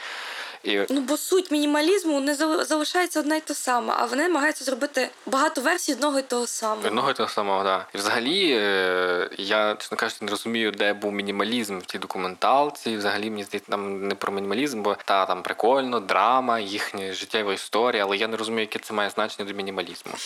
І Ну, бо суть мінімалізму не залишається одна й та сама, а вони намагаються зробити багато версій одного й того самого. Одного і того самого, да. І взагалі, е, я, чесно кажучи, не розумію, де був мінімалізм в тій документалці. І Взагалі, мені здається, там не про мінімалізм, бо та там прикольно, драма, їхня життєва історія, але я не розумію, яке це має значення до мінімалізму.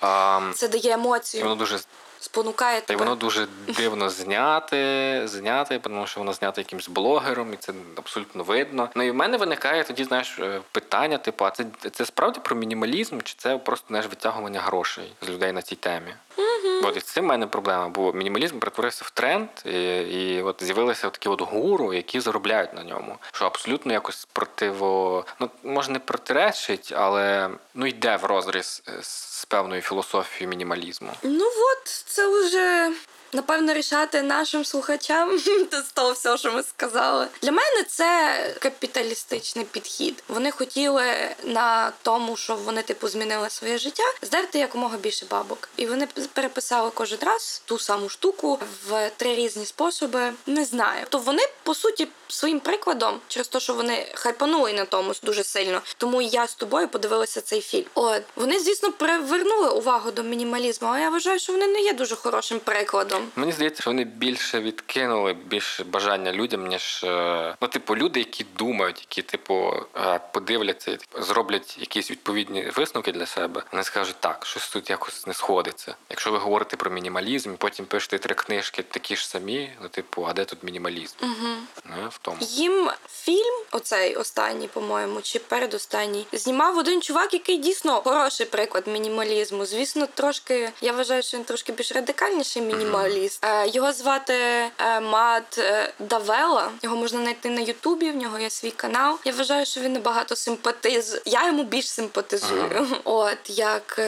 А, Це дає і емоцію, воно дуже спонукає Та й воно дуже дивно зняте, зняте, тому що воно знято якимсь блогером, і це абсолютно видно. Ну і в мене виникає тоді, знаєш, е, питання: типу, а це, це справді про мінімалізм, чи це просто знаєш, витягування грошей з людей на цій темі? Угу. От і з цим в мене проблема, бо мінімалізм перетворився в тренд, і, і от з'явилися такі от гуру, які заробляють на ньому, що абсолютно якось противо, ну може не протиречить, але ну йде в розріз е, з певною філософією мінімалізму. Ну от, це вже. Напевно, рішати нашим слухачам з того всього, що ми сказали. Для мене це капіталістичний підхід. Вони хотіли на тому, що вони типу змінили своє життя, здерти якомога більше бабок. І вони переписали кожен раз ту саму штуку в три різні способи. Не знаю. То вони по суті своїм прикладом, через те, що вони хайпанули на тому дуже сильно. Тому я з тобою подивилася цей фільм. От вони, звісно, привернули увагу до мінімалізму, але я вважаю, що вони не є дуже хорошим прикладом. Мені здається, що вони більше відкинули більше бажання людям, ніж е, ну, типу, люди, які думають, які, типу, е, подивляться, типу, зроблять якісь відповідні висновки для себе. Вони скажуть, так, щось тут якось не сходиться. Якщо ви говорите про мінімалізм, потім пишете три книжки, такі ж самі, ну, типу, а де тут мінімалізм? Угу. Не, в тому. Їм фільм, оцей останній, по-моєму, чи передостанній, знімав один чувак, який дійсно хороший приклад мінімалізму. Звісно, трошки я вважаю, що він трошки більш радикальніший мінімаліст. Е, Його звати е, Мат е, Давела. Його можна знайти на Ютубі. В нього є свій канал. Я вважаю, що він набагато симпатиз. Я йому більш симпатизую. От як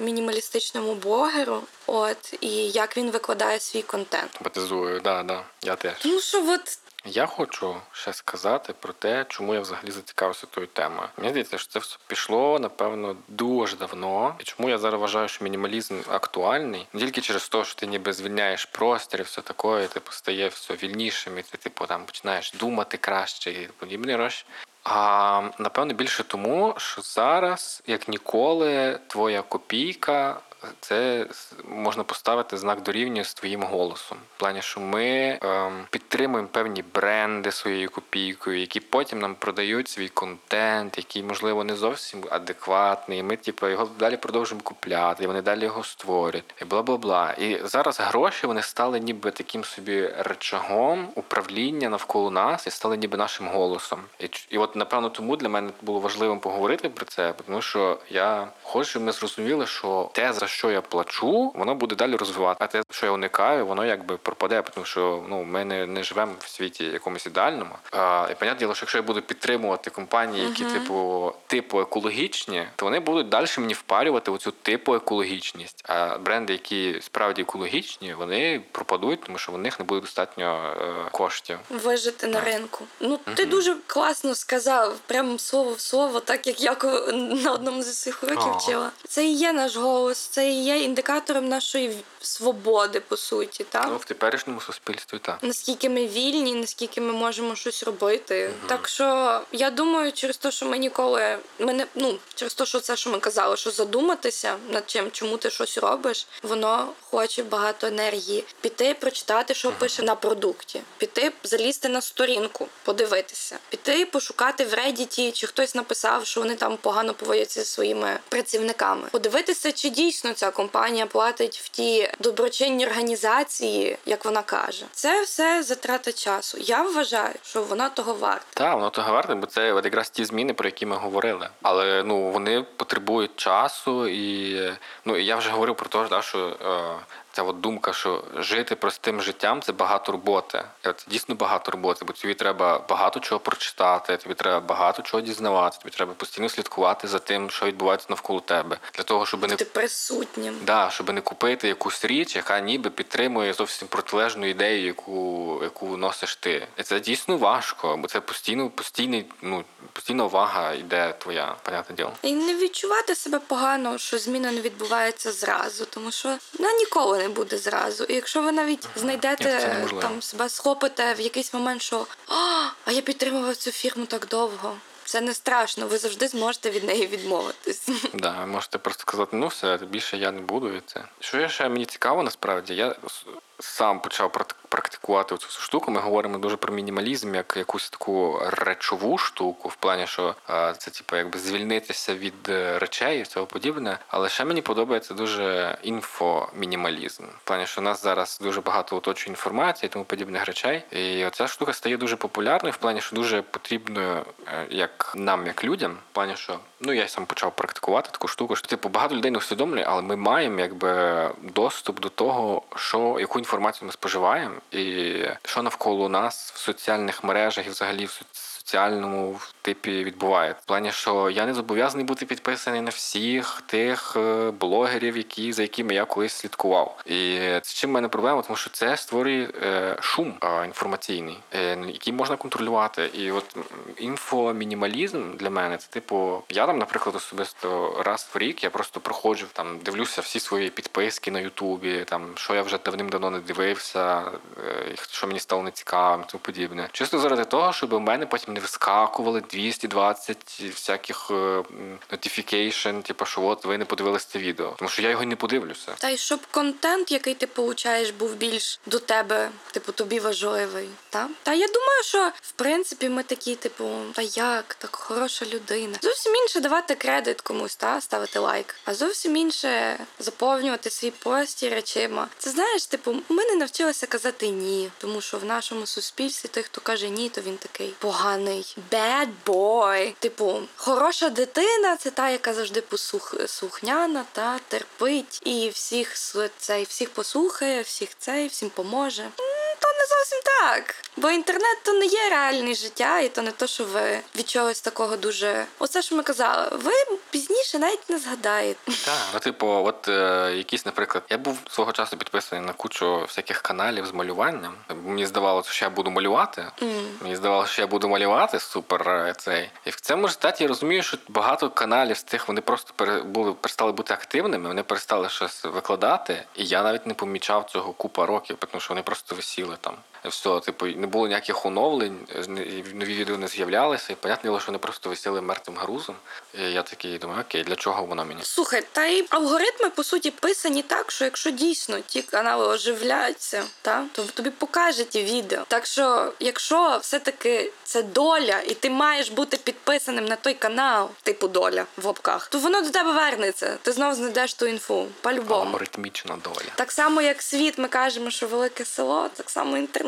мінімалістичному блогеру. От і як він викладає свій контент. Симпатизую, да, да, я теж. Тому що от Я хочу ще сказати про те, чому я взагалі зацікавився тою темою. Мені здається, що це все пішло напевно дуже давно. І чому я зараз вважаю, що мінімалізм актуальний не тільки через те, що ти ніби звільняєш простір, і все таке, і, типу стає все вільнішим, і ти типу там починаєш думати краще і подібні речі. А напевно більше тому, що зараз, як ніколи, твоя копійка це можна поставити знак дорівнює з твоїм голосом. В плані, що ми ем, підтримуємо певні бренди своєю копійкою, які потім нам продають свій контент, який, можливо, не зовсім адекватний. І ми, типу, його далі продовжуємо купляти, і вони далі його створять, і бла бла бла. І зараз гроші вони стали ніби таким собі речагом управління навколо нас і стали ніби нашим голосом. І, і от напевно тому для мене було важливим поговорити про це, тому що я хочу, ми зрозуміли, що те, за що я плачу, воно буде далі розвивати. А те, що я уникаю, воно якби пропаде, тому що ну ми не, не живемо в світі якомусь ідеальному. А, і понятне діло, що якщо я буду підтримувати компанії, які Мгм. типу типу екологічні, то вони будуть далі мені впарювати оцю типу екологічність. А бренди, які справді екологічні, вони пропадуть, тому що в них не буде достатньо е, коштів. вижити на ринку. Ну, ти дуже класно сказав, прямо слово в слово, так як я на одному з цих уроків О. вчила. Це і є наш голос, це є індикатором нашої свободи, по суті. Так? Ну, в теперішньому суспільстві так. наскільки ми вільні, наскільки ми можемо щось робити. Так що я думаю, через те, що ми ніколи ми не ну через те, що це, що ми казали, що задуматися над чим, чому ти щось робиш, воно хоче багато енергії. Піти, прочитати, що пише на продукті, піти, залізти на сторінку, подивитися, піти, пошукати в Reddit, чи хтось написав, що вони там погано поводяться зі своїми працівниками. Подивитися, чи дійсно ця компанія платить в ті доброчинні організації, як вона каже. Це все затрата часу. Я вважаю, що вона того варта. Так, воно того варте, бо це якраз ті зміни, про які ми говорили. Але ну вони потребують часу, і ну і я вже говорив про те, що е, ця от думка, що жити простим життям це багато роботи. Це дійсно багато роботи, бо тобі треба багато чого прочитати, тобі треба багато чого дізнавати, тобі треба постійно слідкувати за тим, що відбувається навколо тебе, для того, щоб не Бути присутнім. Да, щоб не купити якусь річ, яка ніби підтримує зовсім протилежну ідею, яку, яку носиш ти. І це дійсно важко, бо це постійно, постійний, ну, постійна увага йде твоя, понятне діло. І не відчувати себе погано, що зміна не відбувається зразу, тому що вона ніколи не буде зразу. І якщо ви навіть знайдете Ні, там себе схопите в якийсь момент, що а, а я підтримував цю фірму так довго. Це не страшно, ви завжди зможете від неї відмовитись. Да, можете просто сказати, ну все, більше я не буду і це. Що є ще мені цікаво, насправді, я сам почав прак- практикувати цю штуку. Ми говоримо дуже про мінімалізм, як якусь таку речову штуку, в плані, що це типу якби звільнитися від е, речей і цього подібне. Але ще мені подобається дуже інфомінімалізм. В плані, що у нас зараз дуже багато оточує інформації тому подібних речей. І ця штука стає дуже популярною, в плані, що дуже потрібною е, як нам, як людям, в плані, що ну я сам почав практикувати таку штуку, що типу багато людей не усвідомлює, але ми маємо якби доступ до того, що яку інформацію ми споживаємо, і що навколо нас в соціальних мережах і взагалі в соці- соціальному типі відбувається. В плані, що я не зобов'язаний бути підписаний на всіх тих е, блогерів, які за якими я колись слідкував. І з чим в мене проблема, тому що це створює е, шум інформаційний, е, який можна контролювати. І от інфомінімалізм для мене це типу, я там, наприклад, особисто раз в рік я просто проходжу там, дивлюся всі свої підписки на Ютубі, там що я вже давним-давно не дивився, що мені стало нецікавим, тому подібне. Чисто заради того, щоб у мене потім не вискакували 220 всяких е, notification, типу, що от ви не подивилися це відео. Тому що я його не подивлюся. Та й щоб контент, який ти получаєш, був більш до тебе, типу, тобі важливий. Та? Та я думаю, що в принципі ми такі, типу, та як, так хороша людина. Зовсім інше давати кредит комусь, та ставити лайк, а зовсім інше заповнювати свій простір речима. Це знаєш, типу, ми не навчилися казати ні, тому що в нашому суспільстві той, хто каже ні, то він такий поганий bad boy. Типу, хороша дитина це та, яка завжди посух слухняна та терпить і всіх цей, всіх послухає, всіх цей, всім поможе. То не зовсім так. Бо інтернет то не є реальне життя, і то не то, що ви від чогось такого дуже. Оце що ми казали, ви пізніше навіть не згадаєте. Так, ну типу, от е, якісь, наприклад, я був свого часу підписаний на кучу всяких каналів з малюванням. Мені здавалося, що я буду малювати. Мені здавалося, що я буду малювати супер е, цей. І в цьому результаті я розумію, що багато каналів з цих вони просто пере, були перестали бути активними, вони перестали щось викладати. І я навіть не помічав цього купа років, тому що вони просто висіли там. Все, типу, не було ніяких оновлень, нові відео не з'являлися. І понятне що вони просто висіли мертвим грузом. І я такий думаю, окей, для чого воно мені? Слухай, та й алгоритми по суті писані так, що якщо дійсно ті канали оживляються, та то тобі покажуть ті відео. Так що, якщо все-таки це доля, і ти маєш бути підписаним на той канал, типу доля в лапках, то воно до тебе вернеться. Ти знов знайдеш ту інфу. По-любому. Алгоритмічна доля. Так само, як світ, ми кажемо, що велике село, так само інтернет.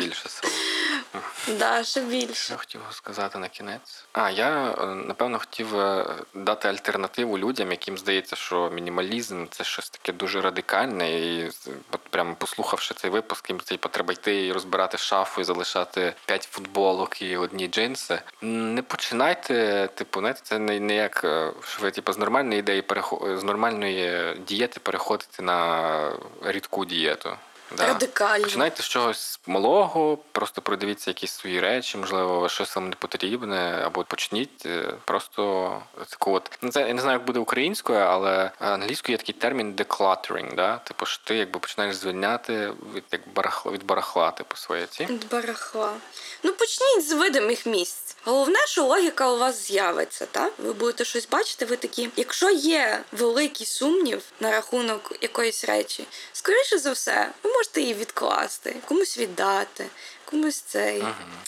Більше село. Да, ще більше. Що хотів сказати на кінець? А я е, напевно хотів е, дати альтернативу людям, яким здається, що мінімалізм це щось таке дуже радикальне. І от прямо послухавши цей випуск, їм типу, треба йти і розбирати шафу і залишати п'ять футболок і одні джинси. Не починайте, типу, знаєте, це не, не як е, що ви типу, з нормальної ідеї перехо- з нормальної дієти переходите на рідку дієту. Да. Радикально. Починайте з чогось малого, просто продивіться якісь свої речі, можливо, щось вам не потрібне, або почніть е, просто таку от. Ну, це я не знаю, як буде українською, але англійською є такий термін decluttering, да? Типу, що ти якби починаєш звільняти від як барахла від барахла, типу, своє ці. Від барахла. Ну почніть з видимих місць. Головне, що логіка у вас з'явиться, так? Ви будете щось бачити, ви такі. Якщо є великий сумнів на рахунок якоїсь речі, скоріше за все, ви можете її відкласти, комусь віддати, комусь цей.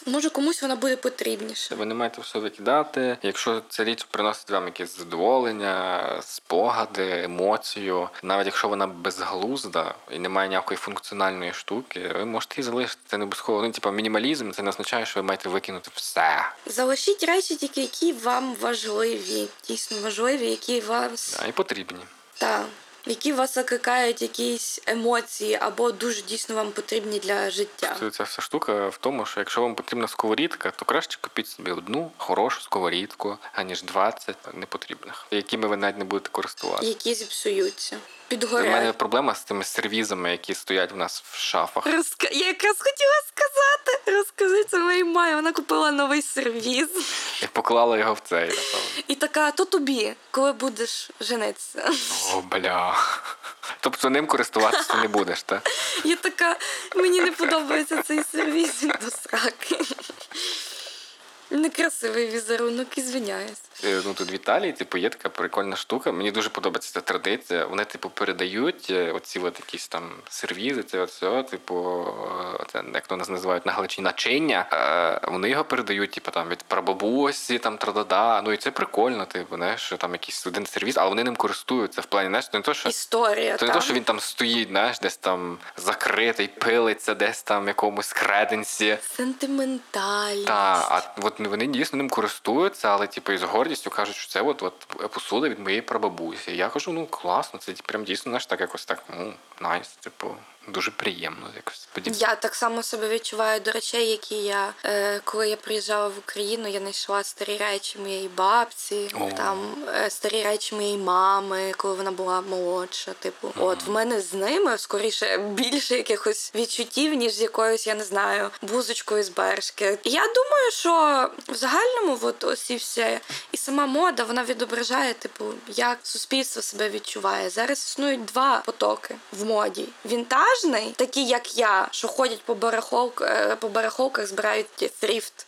Може, комусь вона буде потрібніше. Ви не маєте все викидати. Якщо ця річ приносить вам якесь задоволення, спогади, емоцію, навіть якщо вона безглузда і не має ніякої функціональної штуки, ви можете її залишити. Це не обов'язково. Ну, типу, мінімалізм це не означає, що ви маєте викинути все. Залишіть речі тільки, які вам важливі, дійсно важливі, які вас А, і потрібні. та які вас викликають якісь емоції або дуже дійсно вам потрібні для життя. Це- Ця вся штука в тому, що якщо вам потрібна сковорідка, то краще купіть собі одну хорошу сковорідку, аніж 20 непотрібних, якими ви навіть не будете користуватися. Які зіпсуються, У мене проблема з тими сервізами, які стоять в нас в шафах. Розка... Я якраз хотіла. Розкажи це моїй мамі. Вона купила новий сервіз. І поклала його в цей, напевно. І така, то тобі, коли будеш женитися. О, бля. Тобто ним користуватися не будеш, так? Я така, мені не подобається цей сервіз до сраки. Некрасивий візерунок, і звиняюсь. Е, Ну тут в Італії, типу, є така прикольна штука. Мені дуже подобається ця традиція. Вони, типу, передають е, оці от якісь там сервізи, це все, типу, е, це як то нас називають на Галичині начиння. Вони його передають, типу, там від прабабусі, там традада. Ну і це прикольно, типу, знаєш, що там якийсь один сервіс, але вони ним користуються в плані, знаєш, це не то, що Історія. Це не те, що він там стоїть, знаєш, десь там закритий, пилиться, десь там в якомусь креденсі. Сентиментальність. Та, а от вони дійсно ним користуються, але типу із гордістю кажуть, що це от, от посуда від моєї прабабусі. Я кажу, ну класно, це прям дійсно знаєш, так якось так, ну, найс, типу, дуже приємно якось подібне. Я так само себе відчуваю до речей, які я е, коли я приїжджала в Україну, я знайшла старі речі моєї бабці, О. там е, старі речі моєї мами, коли вона була молодша. Типу, от в мене з ними скоріше більше якихось відчуттів, ніж з якоюсь, я не знаю, бузочкою з бершки. Я думаю, що в загальному, от ось і все, і сама мода вона відображає, типу, як суспільство себе відчуває. Зараз існують два потоки в моді: вінтажний, такі як я, що ходять по барахолк, е, по барахолках, збирають thrift,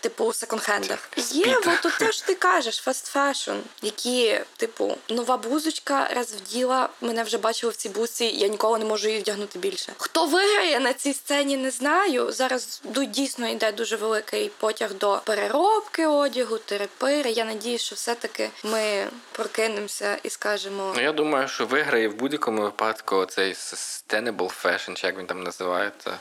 типу у секонд-хендах. Є, от те, що ти кажеш, fast fashion, які, типу, нова блузочка раз вділа, мене вже бачили в цій блузці, я ніколи не можу її вдягнути більше. Хто виграє на цій сцені, не знаю. Зараз дійсно йде дуже великий потяг до переробки одягу, те, репери. Я надію, що все-таки ми прокинемося і скажемо. Ну, я думаю, що виграє в будь-якому випадку цей sustainable fashion, чи як він там називається.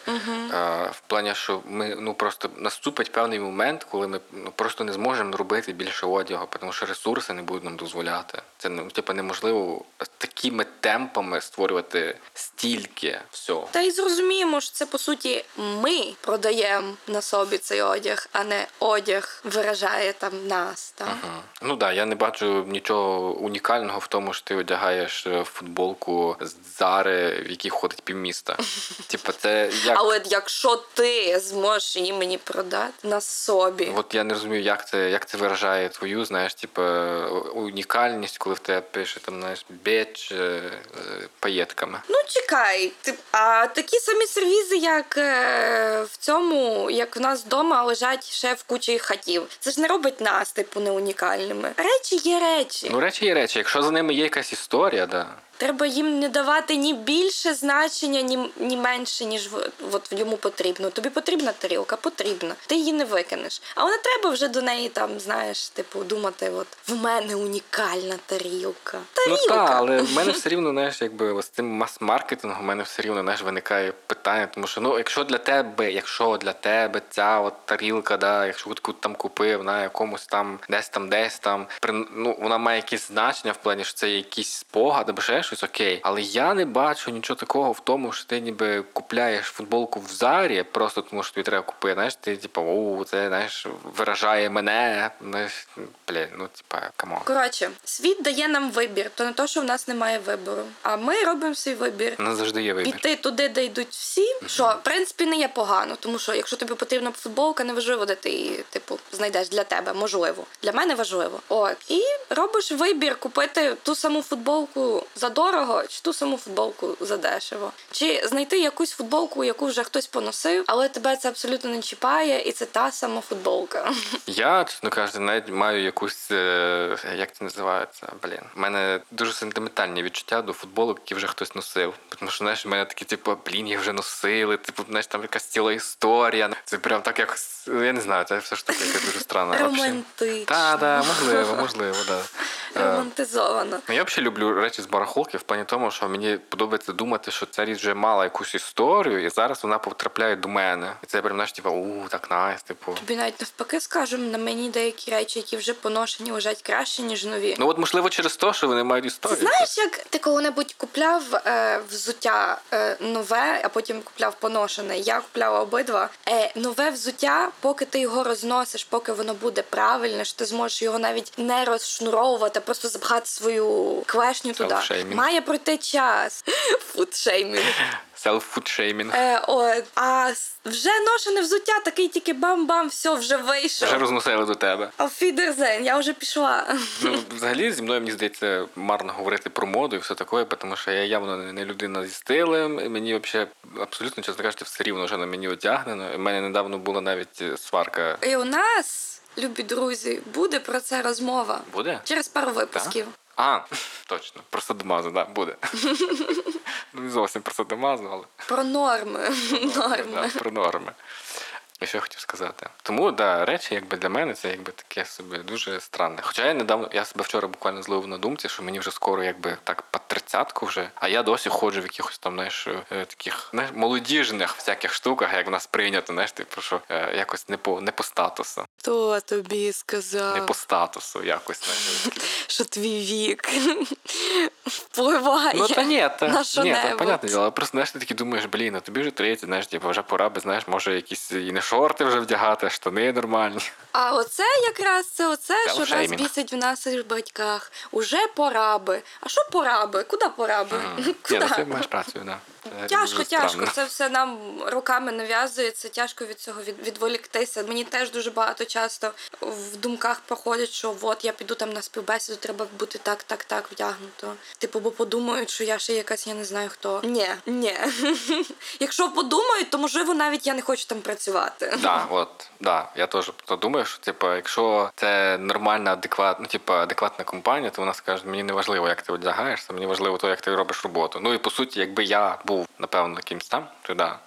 А, в плані, що ми ну просто наступить певний момент, коли ми ну, просто не зможемо робити більше одягу, тому що ресурси не будуть нам дозволяти. Це ну, типу, неможливо такими темпами створювати стільки всього. Та й зрозуміємо, що це по суті ми продаємо на собі цей одяг, а не одяг виражає там нас. Та? Мгм. Ну так, да, я не бачу нічого унікального в тому, що ти одягаєш е, футболку з Зари, в якій ходить півміста. Типу, це як. Але якщо ти зможеш її мені продати на собі, От я не розумію, як це, як це виражає твою, знаєш, типу, унікальність, коли в тебе пише там, знаєш, біч е, е, паєтками. Ну чекай, ти а такі самі сервізи, як е, в цьому, як в нас вдома лежать ще в кучі хатів. Це ж не робить нас, типу, не унікальними. Речі є речі. Ну, речі є речі, якщо за ними є якась історія, да. Треба їм не давати ні більше значення, ні, ні менше, ніж в- от йому потрібно. Тобі потрібна тарілка, потрібна. Ти її не викинеш. Але не треба вже до неї там, знаєш, типу, думати, от в мене унікальна тарілка. Тарілка. Ну так, але в мене все рівно, знаєш, якби з цим мас-маркетингом, в мене все рівно знаєш, виникає питання, тому що ну, якщо для тебе, якщо для тебе ця от тарілка, да, якщо ти там купив на якомусь там, десь там, десь там, при- ну, вона має якесь значення в плані, що це якийсь спогад або ще щось окей. Але я не бачу нічого такого в тому, що ти ніби купляєш футболку в зарі, просто тому що тобі треба купити. Знаєш, ти типу, о, це знаєш, виражає мене. Знаєш, блін, ну типа, come on. Коротше, світ дає нам вибір, то не то, що в нас немає вибору. А ми робимо свій вибір. У нас завжди є вибір. Піти туди, де йдуть всі, що в принципі не є погано, тому що якщо тобі потрібна футболка, неважливо, де ти її типу знайдеш для тебе, можливо. Для мене важливо. От і робиш вибір купити ту саму футболку за дорого, чи ту саму футболку за дешево, чи знайти якусь футболку, яку вже хтось поносив, але тебе це абсолютно не чіпає, і це та сама футболка. Я, чесно кажучи, навіть маю якусь, е, як це називається, блін. У мене дуже сентиментальні відчуття до футболок, які вже хтось носив. Тому що, знаєш, в мене такі, типу, блін, їх вже носили, типу, знаєш, там якась ціла історія. Це прям так якось, я не знаю, це все ж таки якась дуже странна. Романтично. Так, так, можливо, можливо. Да. Романтизовано. Ну, я взагалі люблю речі з барахолки в плані тому, що мені подобається думати, що ця річ вже мала якусь історію, і зараз вона потрапляє до мене. І це прям знаєш, типу, у, так найс, типу. Тобі навіть навпаки скажемо, на мені деякі речі, які вже поношені, лежать краще, ніж нові. Ну от можливо через те, що вони мають Ти історію. знаєш, як ти коли-небудь купляв е, взуття е, нове, а потім купляв поношене. Я купляла обидва. Е, нове взуття, поки ти його розносиш, поки воно буде правильне, що ти зможеш його навіть не розшнуровувати, а просто запхати свою клешню туди. Має пройти час. Фудшеймінг. Self-food-shaming. Е, от. А вже ношене взуття, такий тільки бам-бам, все, вже вийшов. Вже розносили до тебе. Фідерзен, я вже пішла. Ну, взагалі, зі мною мені здається, марно говорити про моду і все таке, тому що я явно не не людина зі стилем. і Мені взагалі абсолютно, чесно кажучи, все рівно вже на мені одягнено. У мене недавно була навіть е, сварка. І у нас, любі друзі, буде про це розмова. Буде? Через пару випусків. А, точно, про садомазу, так, да, буде. ну, не зовсім про садомазу, але. Про норми. норми. Да, про норми. І що я хотів сказати. Тому да, речі, якби для мене це якби таке собі дуже странне. Хоча я недавно, я себе вчора буквально зловив на думці, що мені вже скоро якби так по тридцятку вже, а я досі ходжу в якихось там, знаєш, е, таких знаєш, молодіжних всяких штуках, як в нас прийнято, знаєш, типу, що е, якось не по не по статусу. Хто тобі Не по статусу якось. Знаєш, що твій вік впливає Ну та ні, та, на ні, та, понятне діло, але просто знаєш, ти такий думаєш, блін, а тобі вже 30, знаєш, типу, вже пора би, знаєш, може якісь і не шорти вже вдягати, штани нормальні. А оце якраз це оце, що нас бісить в наших батьках. Уже пора би. А що пора би? Куди пораби? Ні, Куди? ну, ти маєш працю, да. Це Тяжко, тяжко. Це все нам руками нав'язується. Тяжко від цього від, відволіктися. Мені теж дуже багато часто в думках проходять, що от я піду там на співбесіду, треба бути так, так, так вдягнуто. Типу, бо подумають, що я ще якась, я не знаю хто. Ні, ні. Якщо подумають, то можливо навіть я не хочу там працювати. Да, от, да. Я теж думаю, що типу, якщо це нормальна, адекватна, ну, типу, адекватна компанія, то вона скаже, мені не важливо, як ти одягаєшся, мені важливо то, як ти робиш роботу. Ну і по суті, якби я був, напевно, кимсь там, то да.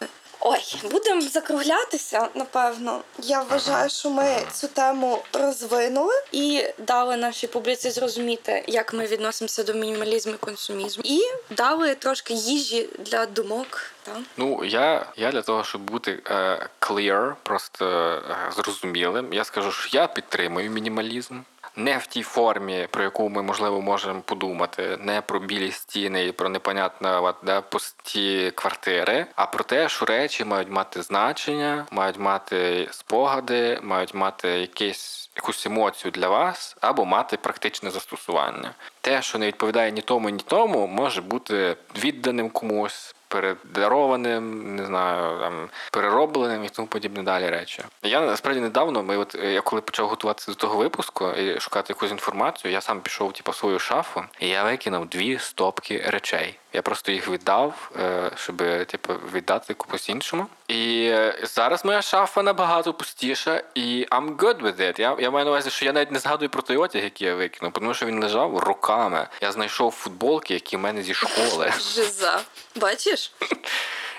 Ой, будемо закруглятися, напевно. Я вважаю, що ми цю тему розвинули і дали нашій публіці зрозуміти, як ми відносимося до мінімалізму і консумізму. І дали трошки їжі для думок. Так? Ну, я, я для того, щоб бути е, clear, просто е, зрозумілим, я скажу, що я підтримую мінімалізм. Не в тій формі, про яку ми можливо можемо подумати, не про білі стіни і про непонятно от, да, пусті квартири, а про те, що речі мають мати значення, мають мати спогади, мають мати якесь якусь емоцію для вас або мати практичне застосування. Те, що не відповідає ні тому, ні тому, може бути відданим комусь. Передарованим, не знаю, там переробленим і тому подібне далі речі. Я насправді недавно, ми от я коли почав готуватися до того випуску і шукати якусь інформацію, я сам пішов типу, в свою шафу, і я викинув дві стопки речей. Я просто їх віддав, е, щоб типу, віддати комусь іншому. І е, зараз моя шафа набагато пустіша, і I'm good with it. Я, я маю на увазі, що я навіть не згадую про той одяг, який я викинув, тому що він лежав роками. Я знайшов футболки, які в мене зі школи. Жиза. Бачиш?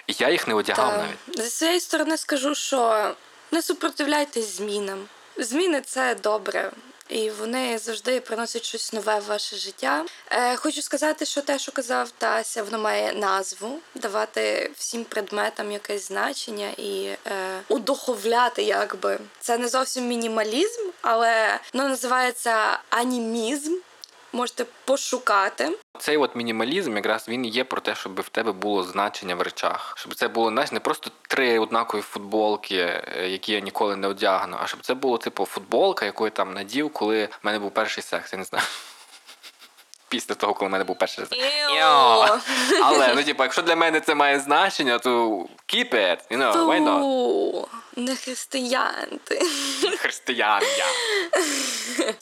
І я їх не одягав Та, навіть. Зі своєї сторони скажу, що не супротивляйтесь змінам. Зміни це добре. І вони завжди приносять щось нове в ваше життя. Е, хочу сказати, що те, що казав Тася, воно має назву, давати всім предметам якесь значення і е, удоховляти, якби. Це не зовсім мінімалізм, але воно називається анімізм. Можете пошукати. Цей от мінімалізм, якраз він є про те, щоб в тебе було значення в речах. Щоб це було знаєш, не просто три однакові футболки, е, які я ніколи не одягну, а щоб це було типу футболка, яку я там надів, коли в мене був перший секс. Я не знаю. Після того, коли в мене був перший. Йо! Але ну, типу, якщо для мене це має значення, то keep it, you know, why not? Не християнти. Християн я.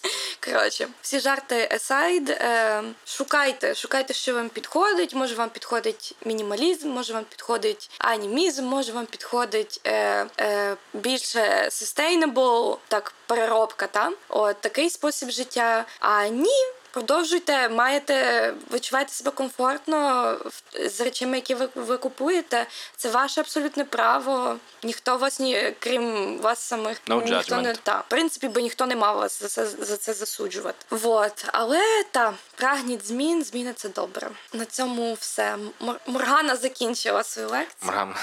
Коротше, всі жарти aside, е, шукайте, шукайте, що вам підходить. Може вам підходить мінімалізм, може вам підходить анімізм, може вам підходить е, е, більше sustainable, так, переробка, та? От такий спосіб життя. А ні. Продовжуйте, маєте відчуваєте себе комфортно з речами, які ви, ви купуєте. Це ваше абсолютне право. Ніхто вас ні, крім вас самих, No ніхто не та в принципі, бо ніхто не мав вас за це за це засуджувати. Вот, але та прагніть змін, зміни це добре. На цьому все. Мор- Моргана закінчила свою лекцію. Морган.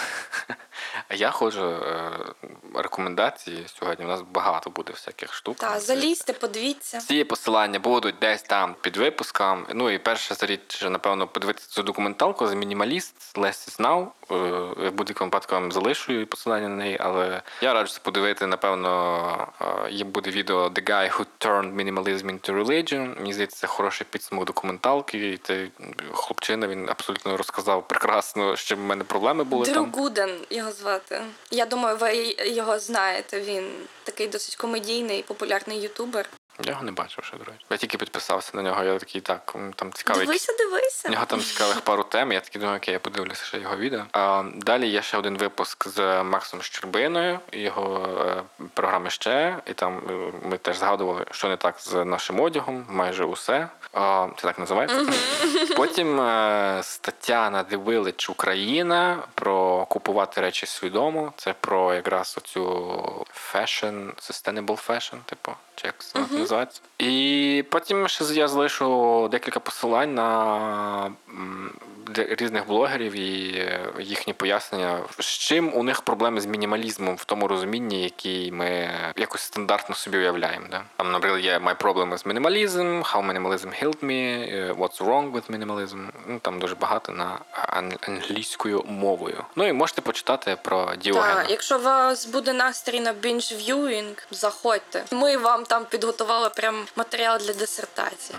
А я ходжу е, рекомендації сьогодні. У нас багато буде всяких штук. Та залізьте, подивіться. Ці посилання будуть десь там під випуском. Ну і перша річ, напевно, подивитися цю документалку за мінімаліст is Now. Е, в будь-якому випадку вам залишу посилання на неї, але я раджу подивити. Напевно, е, є буде відео The Guy Who Turned Minimalism into Religion. Мені здається, це хороший підсумок документалки. І цей хлопчина він абсолютно розказав прекрасно, чим в мене проблеми були там. Гуден його звати. Я думаю, ви його знаєте. Він такий досить комедійний, популярний ютубер. Я його не бачив ще, до речі. Я тільки підписався на нього, я такий так, там цікавий. Дивися, дивися. У нього там цікавих пару тем. Я такий думаю, окей, я подивлюся ще його відео. А, далі є ще один випуск з Максом Щербиною, його е, програми ще. І там е, ми теж згадували, що не так з нашим одягом, майже усе. А, це так називається. Потім е, стаття на Village Україна про купувати речі свідомо. Це про якраз оцю fashion, sustainable fashion, типу, чи як це називається. І потім ще я залишу декілька посилань на різних блогерів і е, їхні пояснення, з чим у них проблеми з мінімалізмом в тому розумінні, який ми якось стандартно собі уявляємо. Да? Там, наприклад, є My Problem with Minimalism, How Minimalism Helped Me, е, What's Wrong with Minimalism. Ну, там дуже багато на ан- англійською мовою. Ну і можете почитати про Діогена. Так, якщо у вас буде настрій на binge viewing, заходьте. Ми вам там підготували прям матеріал для дисертації.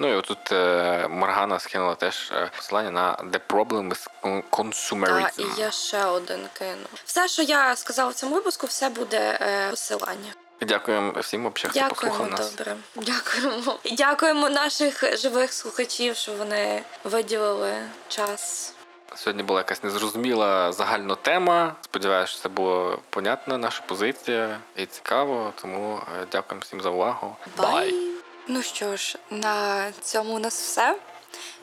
Ну і отут е, Моргана скинула теж е, посилання на The Problem with Consumerism. і я ще один кину. Все, що я сказала в цьому випуску, все буде е, посилання. Дякуємо всім, взагалі, хто Дякуємо, послухав нас. добре. Дякуємо. І дякуємо наших живих слухачів, що вони виділили час. Сьогодні була якась незрозуміла загальна тема. Сподіваюся, що це було понятна наша позиція і цікаво. Тому дякуємо всім за увагу. Бай! Ну що ж, на цьому у нас все.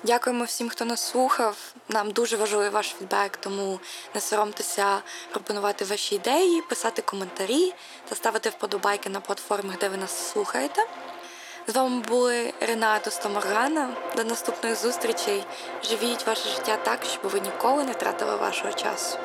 Дякуємо всім, хто нас слухав. Нам дуже важливий ваш фідбек, тому не соромтеся пропонувати ваші ідеї, писати коментарі та ставити вподобайки на платформах, де ви нас слухаєте. З вами були Ренато та Моргана. До наступних зустрічей. Живіть ваше життя так, щоб ви ніколи не тратили вашого часу.